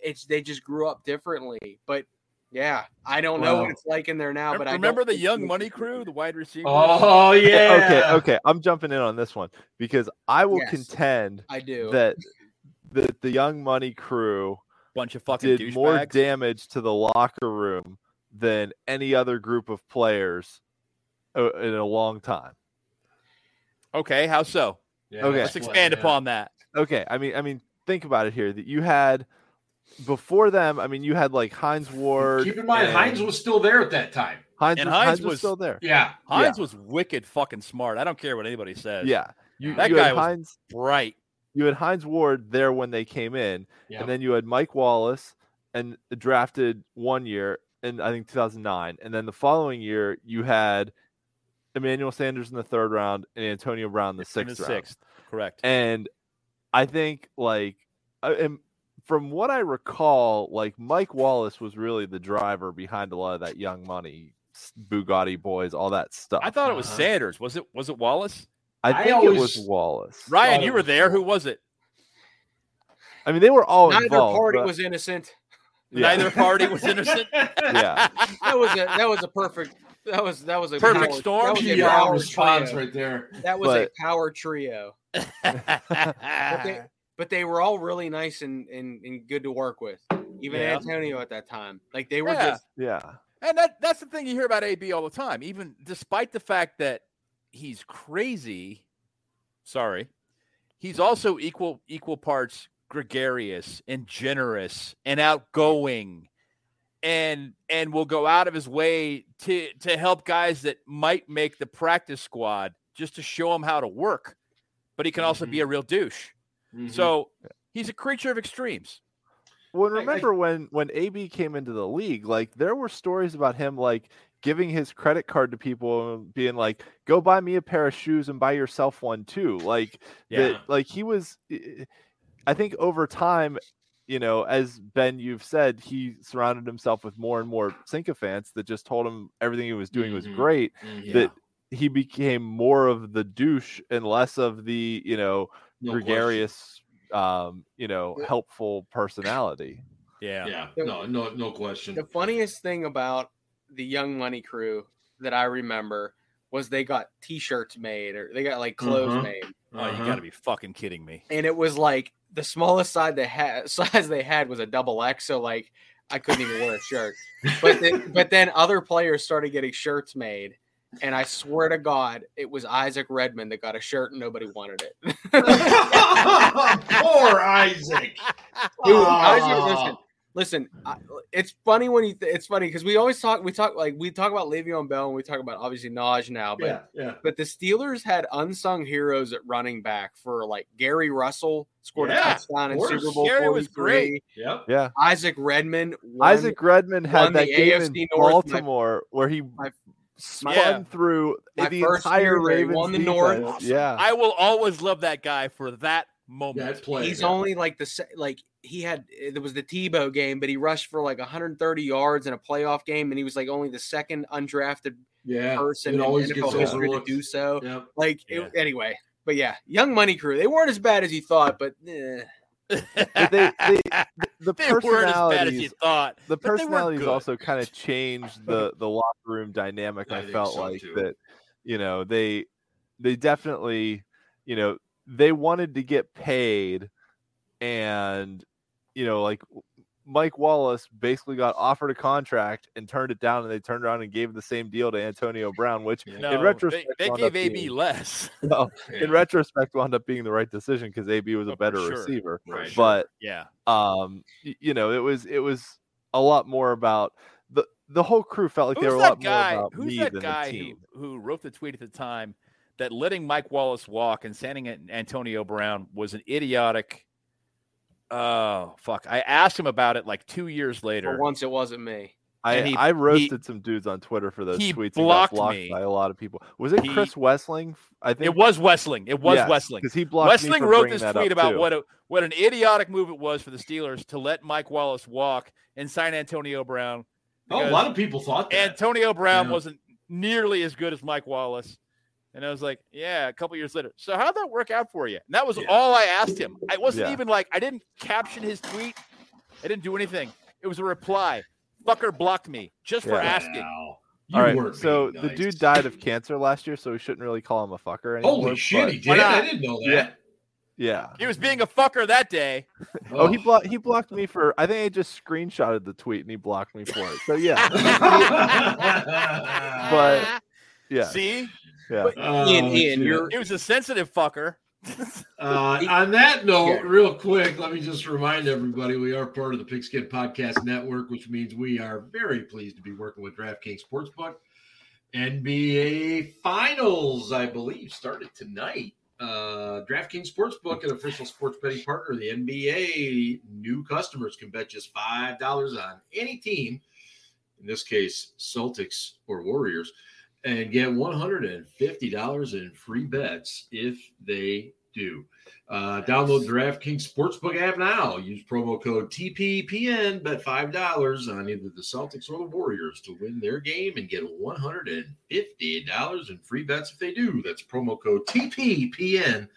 it's they just grew up differently. But yeah, I don't know Wow. what it's like in there now. But I remember the Young Money crew, the wide receiver. Oh *laughs* yeah. Okay, okay. I'm jumping in on this one because I will Yes. contend I do. that the the Young Money crew bunch of fucking did more douchebags. damage to the locker room than any other group of players uh, in a long time. Okay, how so? Yeah, Okay. Let's expand what- yeah. upon that. Okay, I mean, I mean, think about it here. That you had before them. I mean, you had like Hines Ward. Keep in mind, and- Hines was still there at that time. Hines, and was, Hines Hines was was- still there. Yeah. Hines was wicked fucking smart. I don't care what anybody says. Yeah, you, That you guy had was- Hines. Right. You had Hines Ward there when they came in, Yeah. and then you had Mike Wallace and drafted one year in I think 2009, and then the following year you had Emmanuel Sanders in the third round, and Antonio Brown in the In sixth the round. sixth, correct. And I think like I am from what I recall, like Mike Wallace was really the driver behind a lot of that young money, Bugatti boys, all that stuff. I thought it was Uh-huh. Sanders. Was it? Was it Wallace? I I think it was Wallace. Ryan, you were there. Who was it? I mean, they were all Neither involved. party but- was innocent. yeah, Neither party was *laughs* innocent. Yeah. That was a that was a perfect that was that was a Perfect power- storm? That was a power response trio. right there. That was But- a power trio. *laughs* But they, but they were all really nice and, and, and good to work with. Even Yeah. Antonio at that time. Like they were Yeah. just yeah. And that that's the thing you hear about AB all the time. Even despite the fact that he's crazy, sorry, he's also equal equal parts gregarious and generous and outgoing and and will go out of his way to to help guys that might make the practice squad just to show them how to work. But he can also be mm-hmm. a real douche. Mhm. So he's a creature of extremes. Well, I- I- remember when when AB came into the league, like there were stories about him like giving his credit card to people and being like, "Go buy me a pair of shoes and buy yourself one too." Like Yeah. that, like he was. I think over time, you know, as Ben you've said, he surrounded himself with more and more sycophants that just told him everything he was doing was Mhm. great. Mhm. That he became more of the douche and less of the you know No gregarious, um, you know, helpful personality. Yeah. Yeah, no, no, no question. the funniest thing about the Young Money crew that I remember was they got t-shirts made or they got like clothes Mhm. made. Oh, you Uh-huh. got to be fucking kidding me. And it was like the smallest size they had size they had was a double X, so like I couldn't even wear a shirt. But then, *laughs* but then other players started getting shirts made. And I swear to God, it was Isaac Redman that got a shirt and nobody wanted it. *laughs* Poor Isaac. Dude. Isaac, ah. listen, listen. I, it's funny when you. Th- it's funny because we always talk. We talk like we talk about Le'Veon Bell and we talk about obviously Naj now, but Yeah, yeah. but the Steelers had unsung heroes at running back for like Gary Russell scored a touchdown in Super. Bowl Gary was 43. Yep. Yeah. Isaac Redman. won- Isaac Redman had that the game AFC in North, my- Baltimore where he my- spun Yeah. through My the entire year there, Ravens won the defense. North. Yeah. I will always love that guy for that moment. That play. He's yeah. only like the se- like he had it was the Tebow game, but he rushed for like 130 yards in a playoff game, and he was like only the second undrafted yeah. person It in always NFL history to do so. Yep. Like Yeah. it, anyway, but yeah, Young Money Crew. They weren't as bad as you thought, but eh. But they, they, the *laughs* they weren't as bad as you personalities, thought. the but they weren't personalities also kind of changed the *laughs* the locker room dynamic. I I, felt so, like too. that, you know, they they definitely, you know, they wanted to get paid, and you know, like Mike Wallace basically got offered a contract and turned it down, and they turned around and gave the same deal to Antonio Brown, which No, in retrospect they, they gave AB being- less. *laughs* no, *laughs* Yeah. in retrospect wound up being the right decision because AB was Oh, a for better sure. receiver. Right. But Yeah. um you know it was it was a lot more about the the whole crew felt like they were a lot guy? more about Who's me that than guy the who, team. who wrote the tweet at the time that letting Mike Wallace walk and sending Antonio Brown was an idiotic? Oh fuck! I asked him about it like two years for later. once it wasn't me. I, he- I roasted some dudes on Twitter for those he tweets blocked and got blocked me. by a lot of people. Was it He- Chris Wesseling? I think It was Wesseling. It was Yes, Wesseling. because he blocked me Wesseling for wrote bringing this that tweet up, about too. what a, what an idiotic move it was for the Steelers to let Mike Wallace walk and sign Antonio Brown. Oh, a lot of people thought that. Antonio Brown Yeah. wasn't nearly as good as Mike Wallace. And I was like, yeah, a couple years later. So how'd that work out for you? And that was Yeah. all I asked him. I wasn't Yeah. even like, I didn't caption his tweet. I didn't do anything. It was a reply. Fucker blocked me just for Yeah. asking. Wow. You All right, so being the dude died of cancer last year, so we shouldn't really call him a fucker anymore. Holy shit, he did. I didn't know that. yeah. He was being a fucker that day. *laughs* Oh, he blocked. He blocked me for. I think I just screenshotted the tweet and he blocked me for it. So yeah, *laughs* *laughs* But- yeah, See? Yeah. But Oh, Ian, Ian, you're He was a sensitive fucker. *laughs* Uh, on that note, real quick, let me just remind everybody we are part of the Pigskin Podcast Network, which means we are very pleased to be working with DraftKings Sportsbook. NBA Finals, I believe, started tonight. Uh, DraftKings Sportsbook, an official sports betting partner of the NBA. New customers can bet just $5 on any team, in this case, Celtics or Warriors, and get $150 in free bets if they do. Uh, download DraftKings Sportsbook app now. Use promo code TPPN. Bet five dollars on either the Celtics or the Warriors to win their game and get one hundred and fifty dollars in free bets if they do. That's promo code TPPN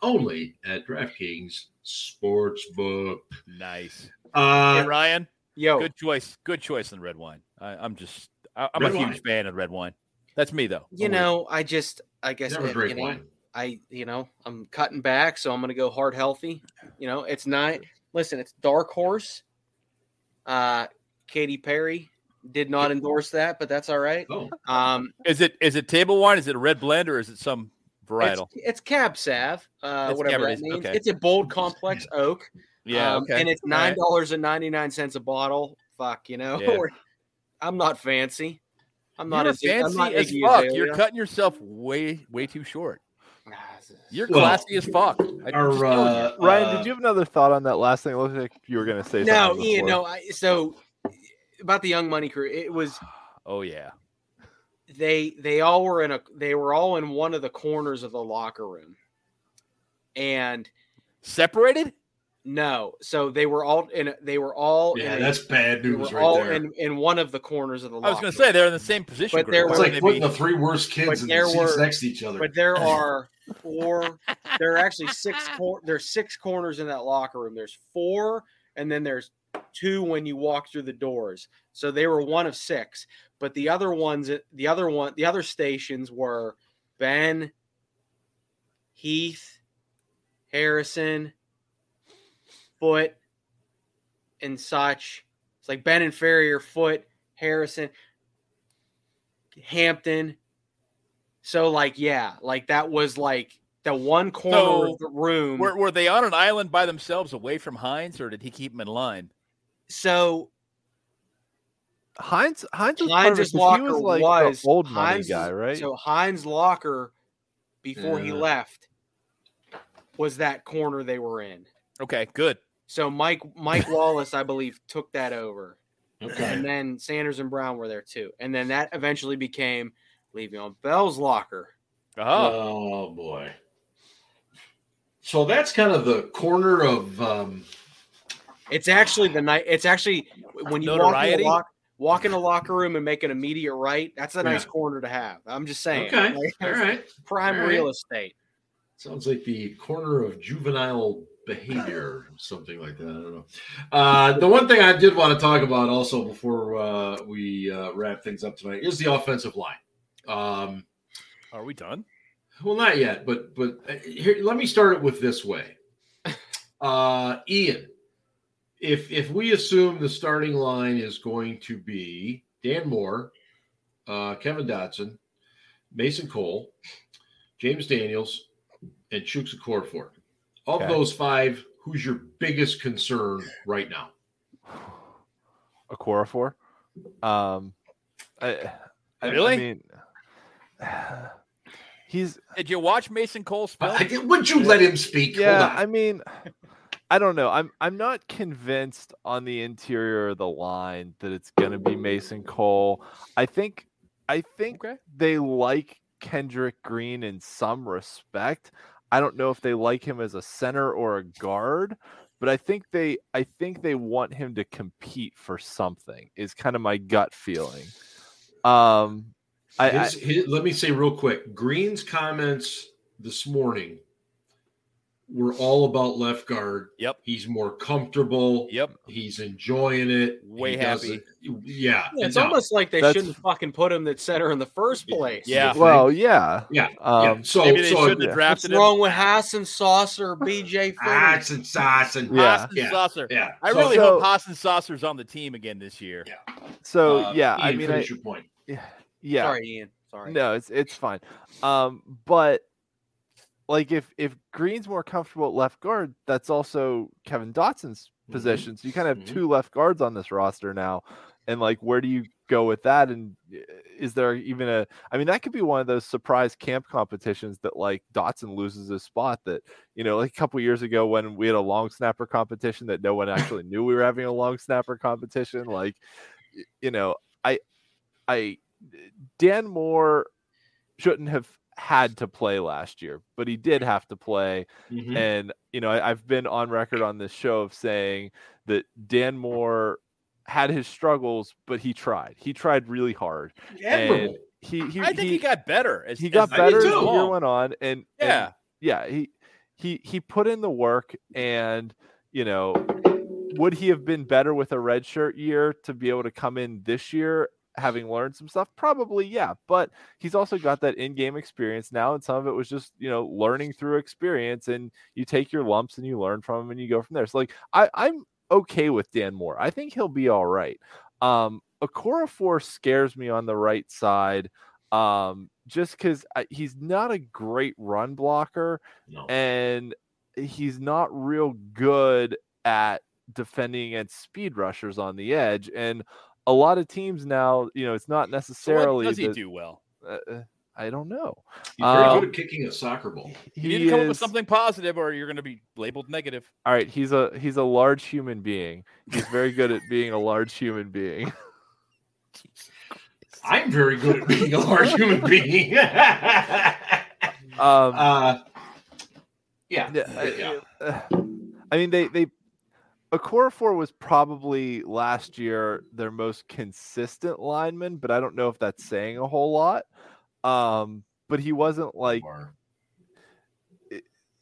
only at DraftKings Sportsbook. Nice. Uh, hey, Ryan. Yo, Good choice. Good choice on red wine. I, I'm just. I, I'm Red a huge wine. fan of red wine. That's me though. you know, I just, I guess, never drink you know, wine. I, you know, I'm cutting back, so I'm gonna go heart healthy. You know, it's not. Listen, it's Dark Horse. Uh, Katy Perry did not endorse that, but that's all right. Oh, Um, Is it is it table wine? Is it a red blend or is it some varietal? it's Cab Sav, uh, It's whatever Cabernet, that means. okay. It's a bold complex oak. Yeah. um, okay. and it's nine dollars and ninety nine cents a bottle. Fuck, you know, Yeah. *laughs* I'm not fancy. I'm not You're as I'm fancy not as Iggy fuck. Azalea. You're cutting yourself way way too short. Ah, this is- You're Well, classy as fuck. I- our, just telling you. uh, Ryan, uh, did you have another thought on that last thing? It looked like you were going to say no, something. Ian, before. no. I, so about the Young Money crew, it was *sighs* Oh yeah. they they all were in a they were all in one of the corners of the locker room, and Separated? No, so they were all in. They were all yeah, in. that's bad they news were right all there. in in one of the corners of the. Locker room. I was going to say they're in the same position. But there Why it's were- like putting be- the three worst kids But in there the seats were- next to each other. but there *laughs* are four there are actually six cor- there's six corners in that locker room there's four and then there's two when you walk through the doors so they were one of six but the other ones the other one the other stations were ben heath harrison foote and such it's like ben and farrior foote harrison hampton so like yeah, like that was like the one corner So, of the room. Were, were they on an island by themselves away from Hines, or did he keep them in line? so Hines Hines was part of it Hines's 'cause locker he was like was the old money Hines's- guy, right? So Hines locker before he left was that corner they were in. Okay, good. So Mike Mike Wallace, I believe, took that over, okay. and then Sanders and Brown were there too, and then that eventually became Le'Veon Bell's locker. Oh, Oh boy. So that's kind of the corner of um It's actually the night. It's actually when you walk in, Notoriety? the lock, walk in the locker room and make an immediate right. That's a nice Yeah. corner to have. I'm just saying. Okay. Like, All right. *laughs* prime All right. real estate. Sounds like the corner of juvenile behavior, something like that. I don't know. Uh, the one thing I did want to talk about also before uh, we uh, wrap things up tonight is the offensive line. Um, are we done? well, not yet, but but uh, here, let me start it with this way. Uh, Ian, if if we assume the starting line is going to be Dan Moore, uh, Kevin Dotson, Mason Cole, James Daniels, and Chuks Okorafor. Of Okay. those five, who's your biggest concern right now? *sighs* Okorafor. Um, I, I, Really? I mean, *sighs* he's Did you watch Mason Cole film? I, I- would you let him speak? yeah. Hold on. I mean, I don't know. I'm I'm not convinced on the interior of the line that it's going to be Mason Cole. I think I think Okay. they like Kendrick Green in some respect. I don't know if they like him as a center or a guard, but I think they I think they want him to compete for something. Is kind of my gut feeling. Um, I, I His- let me say real quick Green's comments this morning were all about left guard. Yep. He's more comfortable. Yep. He's enjoying it. Way He happy. Yeah. Yeah, it's no, almost like they That's- shouldn't fucking put him at center in the first place. Yeah. well, yeah. Yeah. Um, yeah. So, Maybe they so shouldn't have yeah. What's drafted him. wrong with Hassenauer, BJ Finney? it's and sauce and Yeah. Yeah. Saucer. yeah. I really So- hope Hassenauer's on the team again this year. Yeah. So uh, yeah, I Ian, mean, I, your point. yeah. Sorry, Ian. Sorry. No, it's it's fine. Um, but like if if Green's more comfortable at left guard, that's also Kevin Dotson's Mhm. position. So you kind of have Mhm. two left guards on this roster now. And like where do you go with that? And uh, is there even a I mean that could be one of those surprise camp competitions that like Dotson loses his spot that, you know, like a couple years ago when we had a long snapper competition that no one actually knew we were having a long snapper competition. Like you know, I I Dan Moore shouldn't have had to play last year, but he did have to play. Mhm. And you know, I, I've been on record on this show of saying that Dan Moore had his struggles, but he tried. He tried really hard. Admirable. He he I think he, he, got better. As, he as got the better as the year went on, and and Yeah. yeah, he he he put in the work, and you know, would he have been better with a red shirt year to be able to come in this year, having learned some stuff? Probably, yeah. But he's also got that in-game experience now, and some of it was just you know learning through experience, and you take your lumps and you learn from them, and you go from there. So like, I I'm okay with Dan Moore. I think he'll be all right. Um, Okorafor scares me on the right side um just because he's not a great run blocker No. and he's not real good at defending against speed rushers on the edge and a lot of teams now you know it's not So necessarily what does he the- do well? uh, uh, i don't know He's very Um, good at kicking a soccer ball. You he need to come up with something positive, or you're going to be labeled negative. all right he's a he's a large human being he's very good at being a large human being *laughs* I'm very good at being a large human being. *laughs* um uh, yeah. Yeah, yeah. I mean, they they Okorafor was probably last year their most consistent lineman, but I don't know if that's saying a whole lot. Um, but he wasn't like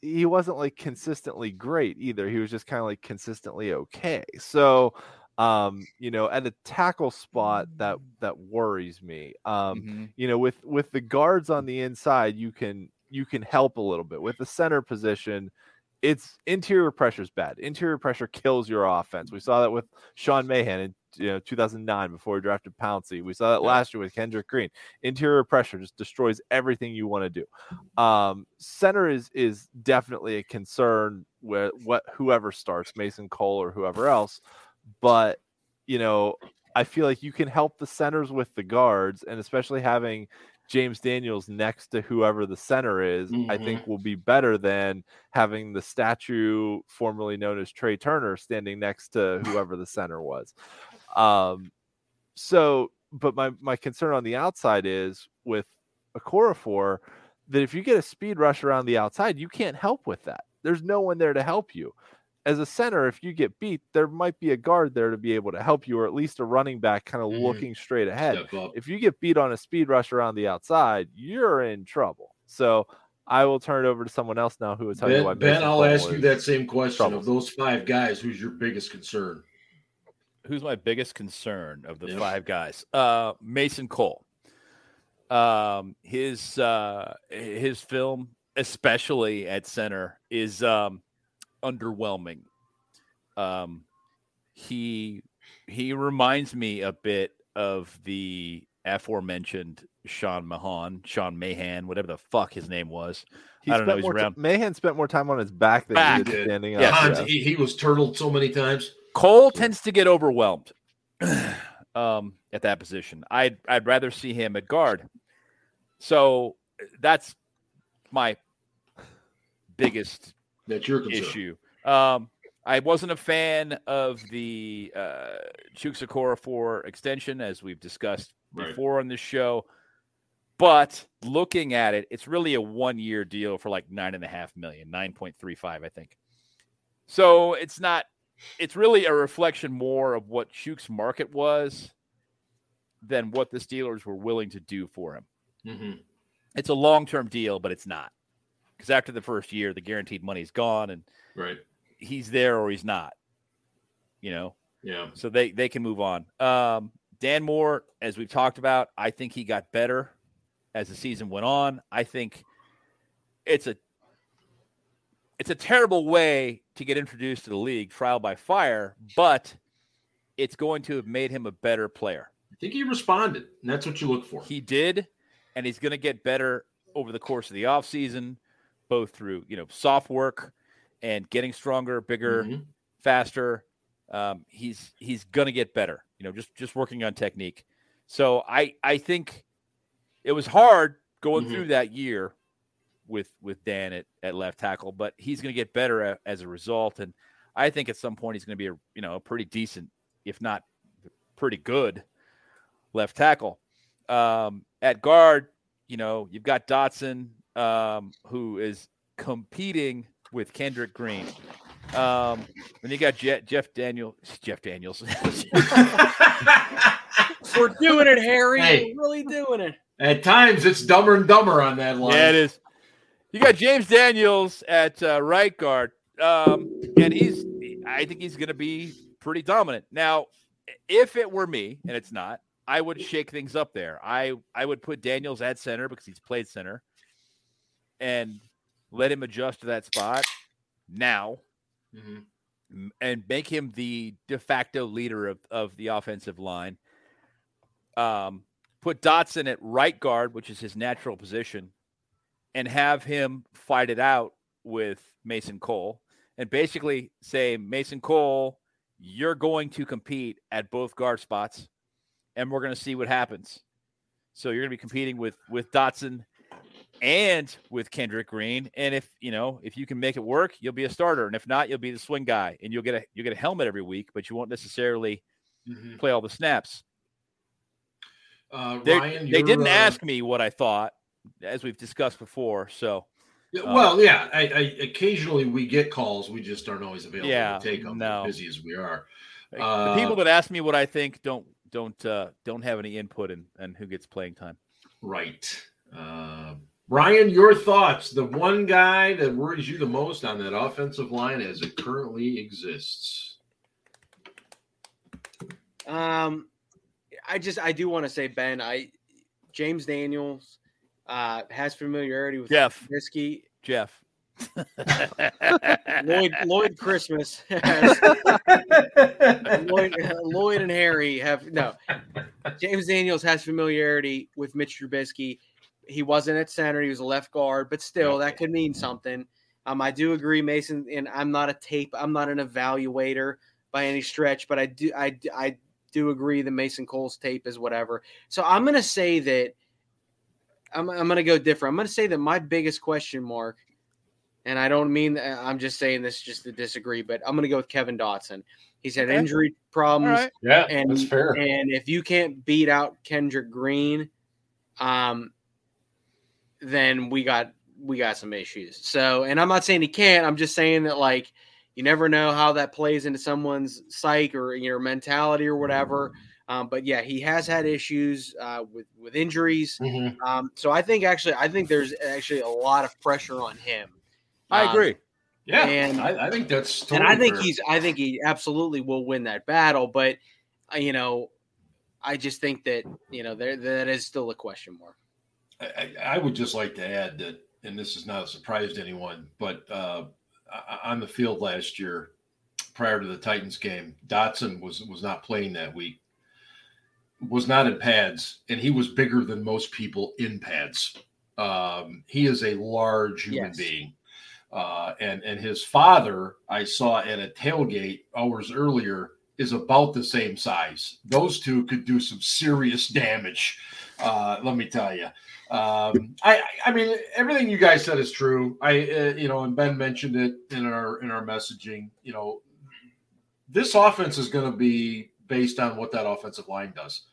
he wasn't like consistently great either. He was just kind of like consistently okay. So, um, you know, at a tackle spot that that worries me. Um, Mhm. you know with with the guards on the inside you can you can help a little bit with the center position it's interior pressure is bad. Interior pressure kills your offense. We saw that with sean mahan in you know 2009 before he drafted pouncey. We saw that last year with kendrick green. Interior pressure just destroys everything you want to do. Um center is is definitely a concern with what whoever starts mason cole or whoever else. But you know I feel like you can help the centers with the guards, and especially having James Daniels next to whoever the center is, I think will be better than having the statue formerly known as Trai Turner standing next to *laughs* whoever the center was. Um, so, but my my concern on the outside is with a Okorafor that if you get a speed rush around the outside, you can't help with that. There's no one there to help you as a center, if you get beat, there might be a guard there to be able to help you, or at least a running back kind of Mhm. looking straight ahead. If you get beat on a speed rush around the outside, you're in trouble. So I will turn it over to someone else now who will tell you why. Ben, ben I'll ask you that same question. trouble. Of those five guys, who's your biggest concern? Who's my biggest concern of the Yep. five guys? Uh, Mason Cole. Um, his uh, his film, especially at center, is um, underwhelming. Um, he he reminds me a bit of the aforementioned Sean Mahan, Sean Mahan, whatever the fuck his name was. He I don't know, spent he's more ti- around- Mahan spent more time on his back than Back. he did He did. standing up. Yes. Hans, yeah. he, he was turtled so many times. Cole tends to get overwhelmed *clears throat* um, at that position. I'd I'd rather see him at guard. So that's my biggest That's your concern. issue. Um, I wasn't a fan of the uh, Chukwuemeka for extension, as we've discussed Right. before on this show. But looking at it, it's really a one-year deal for like nine and a half million, nine point three five, I think. So it's not. It's really a reflection more of what Chuk's market was than what the Steelers were willing to do for him. Mhm. It's a long-term deal, but it's not because after the first year, the guaranteed money's gone, and Right. he's there or he's not. You know, Yeah. so they they can move on. Um, Dan Moore, as we've talked about, I think he got better as the season went on. I think it's a it's a terrible way to get introduced to the league, trial by fire, but it's going to have made him a better player. I think he responded, and that's what you look for. He did, and he's going to get better over the course of the offseason, both through you know soft work and getting stronger, bigger, Mhm. faster. Um, he's he's gonna get better. You know, just just working on technique. So I I think it was hard going Mhm. through that year with with Dan at, at left tackle, but he's gonna get better a, as a result. And I think at some point he's gonna be a you know a pretty decent, if not pretty good, left tackle. Um, at guard, you know, you've got Dotson, um, who is competing with Kendrick Green. Um, and you got Je- Jeff Daniel, Jeff Daniels. *laughs* We're doing it, Harry. Hey. We're really doing it. At times, it's dumber and dumber on that line. yeah, it is. You got James Daniels at uh, right guard, um, and he's. I think he's going to be pretty dominant. Now, if it were me, and it's not, I would shake things up there. I I would put Daniels at center because he's played center, and let him adjust to that spot now, Mhm. and make him the de facto leader of, of the offensive line. Um, put Dotson at right guard, which is his natural position, and have him fight it out with Mason Cole, and basically say, Mason Cole, you're going to compete at both guard spots, and we're going to see what happens. So you're going to be competing with with Dotson and with Kendrick Green, and if you know if you can make it work, you'll be a starter, and if not, you'll be the swing guy, and you'll get a you'll get a helmet every week, but you won't necessarily Mhm. play all the snaps. Uh, They, Ryan, they didn't uh, ask me what I thought, as we've discussed before. So Yeah, Uh, well, yeah. I, I occasionally we get calls. We just aren't always available Yeah, to take them. no. As busy as we are. the Uh, people that ask me what I think don't don't uh, don't have any input in, in who gets playing time. Right. Uh, Ryan, your thoughts. The one guy that worries you the most on that offensive line as it currently exists. Um, I just I do want to say Ben. I James Daniels uh, has familiarity with Jeff. Trubisky. Jeff. *laughs* Lloyd Lloyd Christmas has *laughs* Lloyd, Lloyd and Harry have no. James Daniels has familiarity with Mitch Trubisky. He wasn't at center; he was a left guard, but still, that could mean something. Um, I do agree, Mason, and I'm not a tape, I'm not an evaluator by any stretch, but I do, I, I do agree that Mason Cole's tape is whatever. So I'm going to say that I'm, I'm going to go different. I'm going to say that my biggest question mark, and I don't mean I'm just saying this just to disagree, but I'm going to go with Kevin Dotson. He's had Okay. injury problems. right. Yeah, And, And if you can't beat out Kendrick Green, um, then we got we got some issues. So, and I'm not saying he can't. I'm just saying that like you never know how that plays into someone's psyche or your mentality or whatever. Um, but yeah, he has had issues uh, with with injuries. Mhm. Um, so I think actually, I think there's actually a lot of pressure on him. I Um, agree. Yeah, And- I, I think that's totally and I think fair. he's I think he absolutely will win that battle, but uh, you know, I just think that you know there that is still a question mark. I, I would just like to add that, and this is not a surprise to anyone, but uh, on the field last year, prior to the Titans game, Dotson was was not playing that week, was not in pads, and he was bigger than most people in pads. Um, he is a large human Yes. being. Uh, and and his father, I saw at a tailgate hours earlier, is about the same size. Those two could do some serious damage. Uh, let me tell you. Um, I I mean everything you guys said is true. I uh, you know, and Ben mentioned it in our in our messaging. You know, this offense is going to be based on what that offensive line does.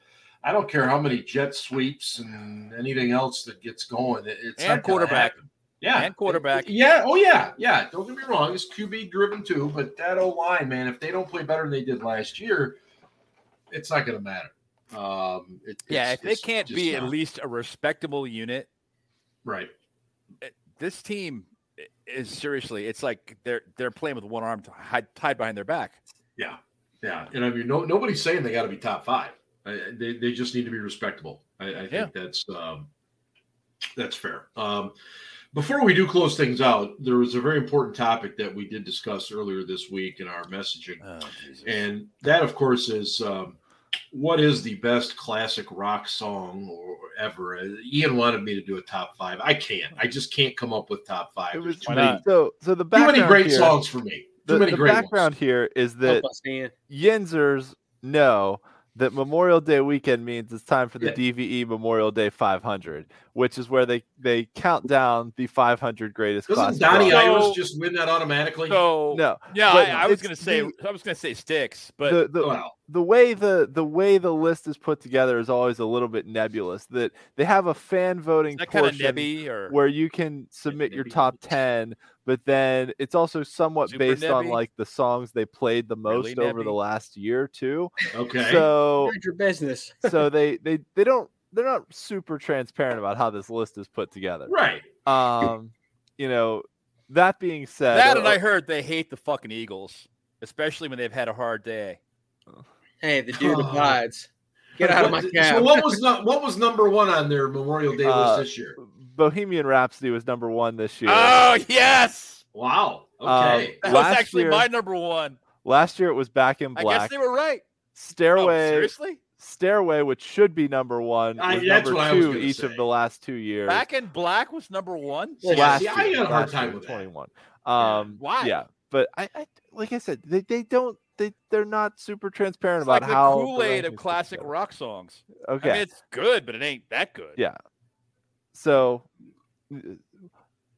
I don't care how many jet sweeps and anything else that gets going. It, it's And quarterback. Yeah, And quarterback. Yeah. Oh yeah. Yeah. Don't get me wrong. It's QB driven too, but that O line, man, if they don't play better than they did last year, it's not going to matter. Um, it, Yeah, if they can't be at least a respectable unit, right. this team is seriously. It's like they're they're playing with one arm tied, tied behind their back. Yeah, yeah, and I mean, no, nobody's saying they got to be top five. I, they they just need to be respectable. I, I think Yeah. that's um, that's fair. Um, before we do close things out, there was a very important topic that we did discuss earlier this week in our messaging, Oh, and that, of course, is um, what is the best classic rock song or ever? Uh, Ian wanted me to do a top five. I can't. I just can't come up with top five. It was too many, so so the too background many great here, songs for me. Too The, many the great background ones. here is that Help us, Ian. Yinzers know that Memorial Day weekend means it's time for the Yeah. DVE Memorial Day 500, which is where they they count down the 500 greatest. Doesn't classic Donnie rock. So- Iris just win that automatically? So No, yeah, I, I was gonna say the- I was gonna say Styx, but the the, Well, the way the the way the list is put together is always a little bit nebulous. That they have a fan voting is kind of portion nebby or where you can submit your top 10 but then it's also somewhat Super based on like the songs they played the Really most over the last year or two okay. so Mind your business. so *laughs* they they they don't they're not super transparent about how this list is put together right. um you know that being said that? And uh, I heard they hate the fucking Eagles, especially when they've had a hard day. Hey, the dude abides. Get out of my What- cab. So what was not what was number one on their Memorial Day list Uh, this year? Bohemian rhapsody was number one this year Oh yes, Wow. um, Okay. that was actually year- my number one. last year it was back in Black. I guess they were right. Oh, stairway seriously? stairway which should be number one I- was that's number what I was two each say. of the last two years Back in Black was number one. Yeah, last see, I had a hard last time with 21. Um, Why? Yeah, but I, I like I said, they, they don't they they're not super transparent It's about like the how Kool Aid of classic rock songs. Okay, I mean, it's good, but it ain't that good. Yeah. So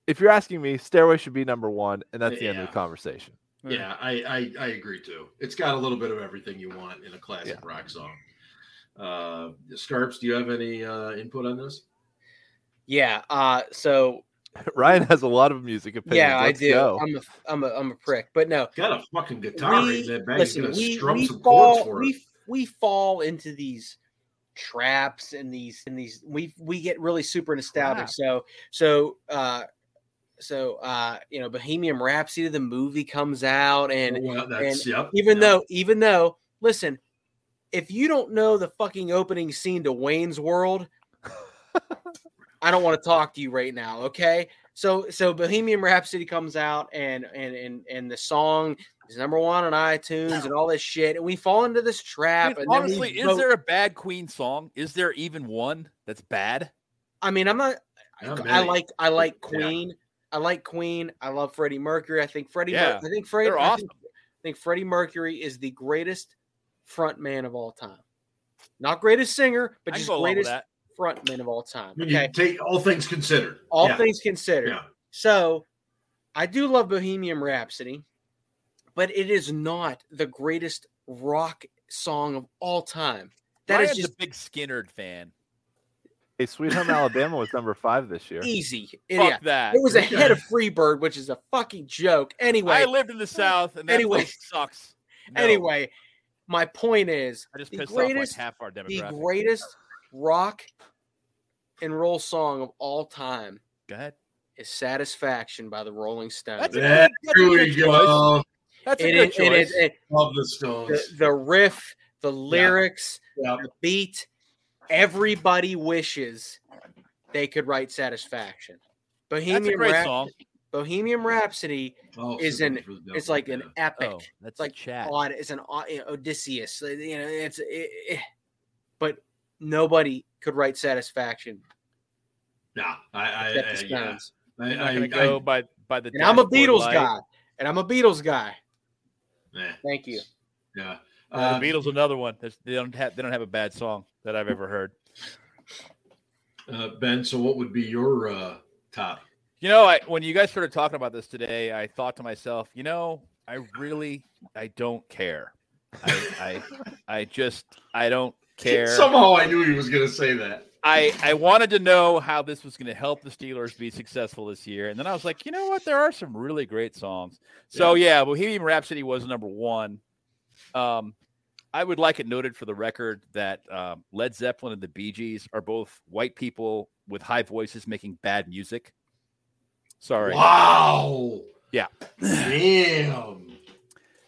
if you're asking me, Stairway should be number one, and that's the end of the conversation. Yeah, I, I I agree too. It's got a little bit of everything you want in a classic Yeah. rock song. Uh Scarps, do you have any uh input on this? Yeah. Uh. So *laughs* Ryan has a lot of music opinions. yeah, I Let's do. go. I'm a I'm a I'm a prick, but no. Got a fucking guitar right we, in that bag. listen, gonna we, strum we some chords fall for we it. we fall into these traps and these and these we we get really super nostalgic. So so uh so uh you know Bohemian Rhapsody the movie comes out and well, that's yep. even yep. though even though listen if you don't know the fucking opening scene to Wayne's World *laughs* I don't want to talk to you right now okay so so Bohemian Rhapsody comes out and and and and the song is number 1 on iTunes and all this shit and we fall into this I trap mean, and honestly, is vote- there a bad Queen song? Is there even one that's bad? I mean I'm not Not I many. like I like Yeah. Queen I like Queen I love Freddie Mercury I think Freddie Mer- Yeah, I think Freddie they're I awesome. think, I think Freddie Mercury is the greatest front man of all time. Not greatest singer, but just go along with greatest that. front man of all time. Okay. take all things considered. All yeah. things considered. Yeah. So I do love Bohemian Rhapsody, but it is not the greatest rock song of all time. That is Ryan's just a big Skynyrd fan. Hey, Sweet Home Alabama was number five this year. easy. Fuck Yeah. that. It was Okay. ahead of Freebird, which is a fucking joke. Anyway, I lived in the South, and that Anyway. sucks. No. anyway, my point is I just the pissed greatest off like half our demographic. the greatest rock and roll song of all time Go ahead. is "Satisfaction" by the Rolling Stones. That's a There good- that's a we good choice. go. That's a It good is- it is- choice. it- Love the the, Stones. the riff, the lyrics, Yeah. the beat. Everybody wishes they could write "Satisfaction." That's a Bohemian great Rhap- song. Bohemian Rhapsody Oh, is an- for it's like an yeah. epic. Oh, that's like like chat. odd. It's an you know, Odysseus. You know, it's it, it- but nobody could write "Satisfaction" Yeah, I, I, except I, the yeah. Stones. I, I'm not I, gonna I- go by by the. And I'm a Beatles light. guy. And I'm a Beatles guy. Eh, Thank you. yeah. Uh, Uh, the Beatles, another one. They don't have they don't have a bad song that I've ever heard. uh, ben, so what would be your uh, top? You know, I when you guys started talking about this today, I thought to myself, you know, I really I don't care. I I, *laughs* I just I don't care. Somehow I knew he was going to say that. I I wanted to know how this was going to help the Steelers be successful this year, and then I was like, you know what? There are some really great songs. So yeah, Bohemian Rhapsody was number one. Um, I would like it noted for the record that um, Led Zeppelin and the Bee Gees are both white people with high voices making bad music. Sorry. Wow. Yeah. Damn.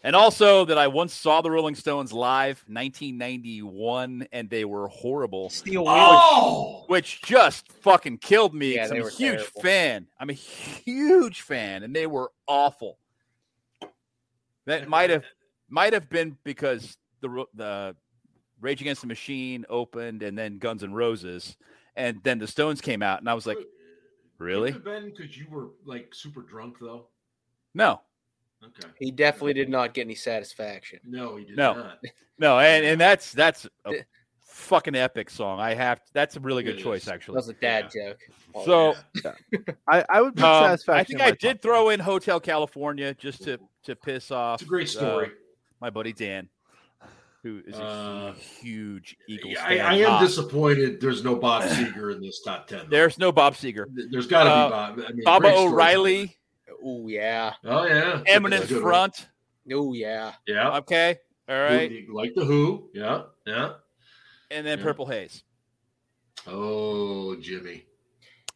And also that I once saw the Rolling Stones live, 1991, and they were horrible, Steel Wheels. Oh. which just fucking killed me. Yeah, 'cause they I'm a huge terrible. fan. I'm a huge fan, and they were awful. That might have might have been because the the Rage Against the Machine opened, and then Guns N' Roses, and then the Stones came out, and I was like, really? Ben, because you were like super drunk though. No, Okay. He definitely did not get any satisfaction. No, he did No. not. No, *laughs* and, and that's that's a fucking epic song. I have to, that's a really good It choice is. That actually. was a dad joke. Oh, So *laughs* I, I would put um, satisfaction. I think I did top throw in Hotel California just to to piss off. It's a great uh, story. my buddy Dan, who is a Uh, huge Eagles I, fan. I am Ah, disappointed there's no Bob *laughs* Seger in this top 10. though. There's no Bob Seger. There's got to uh, be Bob. I mean, Baba great story. O'Riley, Oh yeah. Oh, yeah. Eminence That's one. Front. Oh yeah. Yeah. Okay, all right, Who- Like the Who. Yeah. Yeah. and then yeah. Purple Haze. Oh, Jimi.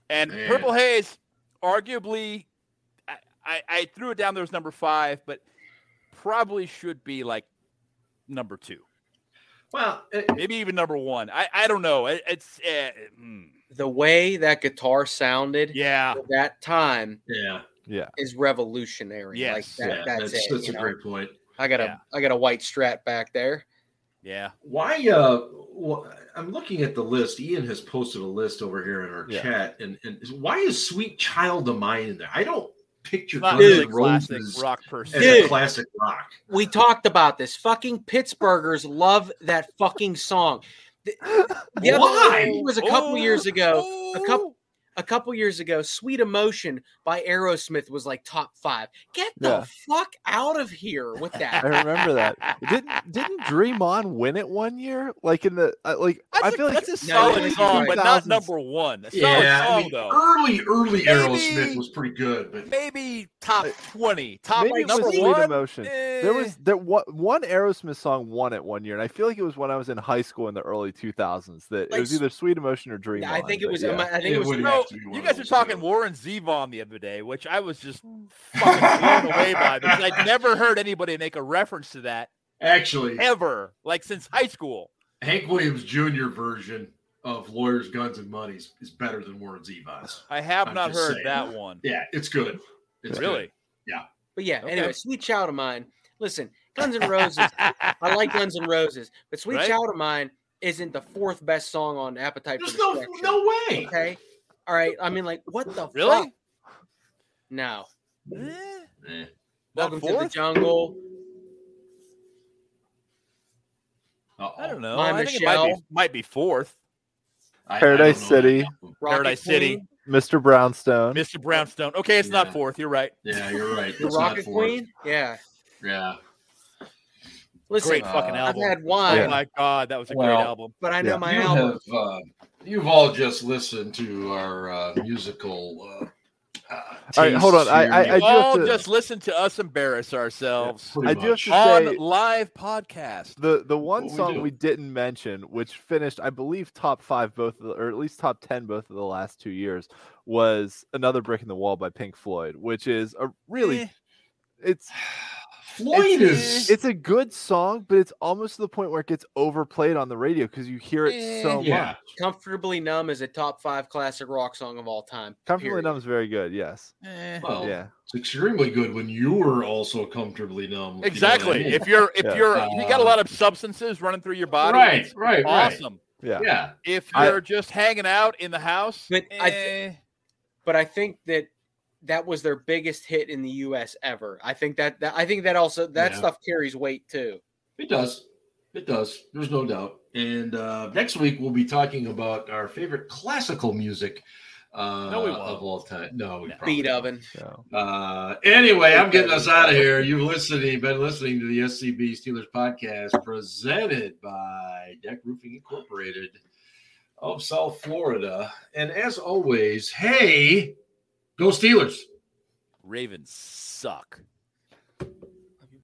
And Man. Purple Haze, arguably, I, I, I threw it down there as number five, but probably should be like number two, Well, it, maybe even number one. I, I don't know. It, it's uh, mm, The way that guitar sounded yeah, at that time yeah. Yeah. is revolutionary. Like that, yeah that's, that's, it. that's a know? great point. I got a Yeah. I got a white strat back there. yeah. Why? Uh, wh- I'm looking at the list. Ian has posted a list over here in our Yeah. chat, and and why is "Sweet Child of Mine" in there? I don't picture Not Guns really N' classic Roses rock as person. a Dude. classic rock. We talked about this. Fucking Pittsburghers love that fucking song. The, the other- Why? it was a couple Oh, years ago. A oh. couple a couple years ago, "Sweet Emotion" by Aerosmith was like top five. Get the Yeah. fuck out of here with *laughs* that. I remember that. Didn't didn't Dream On win it one year? Like in the uh, like That's I a- feel like that's a No, solid it's song, right. but not number one. A solid Yeah, song I mean, though. early, early Maybe- Aerosmith was pretty good, but Maybe top twenty, top maybe it number Sweet one. Emotion. There was Eh, there one, one Aerosmith song won it one year, and I feel like it was when I was in high school in the early 2000s. That Like, it was either Sweet Emotion or Dream Yeah, I On, think it was. yeah. I think It it was. would you have know, to be one you guys are talking two. Warren Zevon the other day, which I was just hmm. fucking blown *laughs* away by because I'd never heard anybody make a reference to that actually, ever, like since high school. Hank Williams Jr. version of "Lawyers, Guns, and Money" is better than Warren Zevon's. I have I'm not heard saying. that one. Yeah, it's good. It's really? Yeah. But yeah. Okay. Anyway, "Sweet Child of Mine." Listen, Guns and Roses. I like Guns and Roses, but "Sweet Right? Child of Mine" isn't the fourth best song on Appetite There's for no Destruction. no way. Okay. All right. I mean, like, what the Really? fuck? No. Eh, Eh. Welcome to the jungle. Uh-oh. I don't know. My I think it might be, might be fourth. I- I Paradise don't know that City. album. Rocket Paradise City. Mr. Brownstone. Mr. Brownstone. Okay, it's Yeah. not fourth. You're right. Yeah, you're right. The It's Rocket fourth. Queen. Yeah. Yeah. Listen, Great uh, fucking I've album. had Oh wine, my god, that was a great album. but I know Yeah. my you album. have uh, you've all just listened to our uh, musical. Uh, uh, All right, hold on. I- I- I You do have all to- just listen to us embarrass ourselves Pretty I do have much. to on say- live podcast. The the one What song do. we didn't mention, which finished, I believe, top five both, of the, or at least top ten both of the last two years, was "Another Brick in the Wall" by Pink Floyd, which is a really, Eh, it's *sighs* *sighs* Floyd it's, is. it's a good song, but it's almost to the point where it gets overplayed on the radio because you hear it so yeah. much. Comfortably Numb is a top five classic rock song of all time. Comfortably period. Numb is very good. Yes. eh. Well, Yeah. it's extremely good when you are also comfortably numb. if you know I Exactly. mean. If you're if Yeah. you're if you got a Uh, lot of substances running through your body, right, it's right, right. awesome. Yeah. Yeah. If you're just hanging out in the house, But I- eh, But I think that that was their biggest hit in the U.S. ever. I think that, that I think that also that Yeah. stuff carries weight too. It does. It does. There's no doubt. And uh, next week we'll be talking about our favorite classical music uh, No, we won't. of all time. No, we No. Beat won't. oven. So, Uh, anyway, I'm getting us out of here. You've listening, been listening to the SCB Steelers podcast presented by Deck Roofing Incorporated of South Florida. And as always, hey, go Steelers. Ravens suck.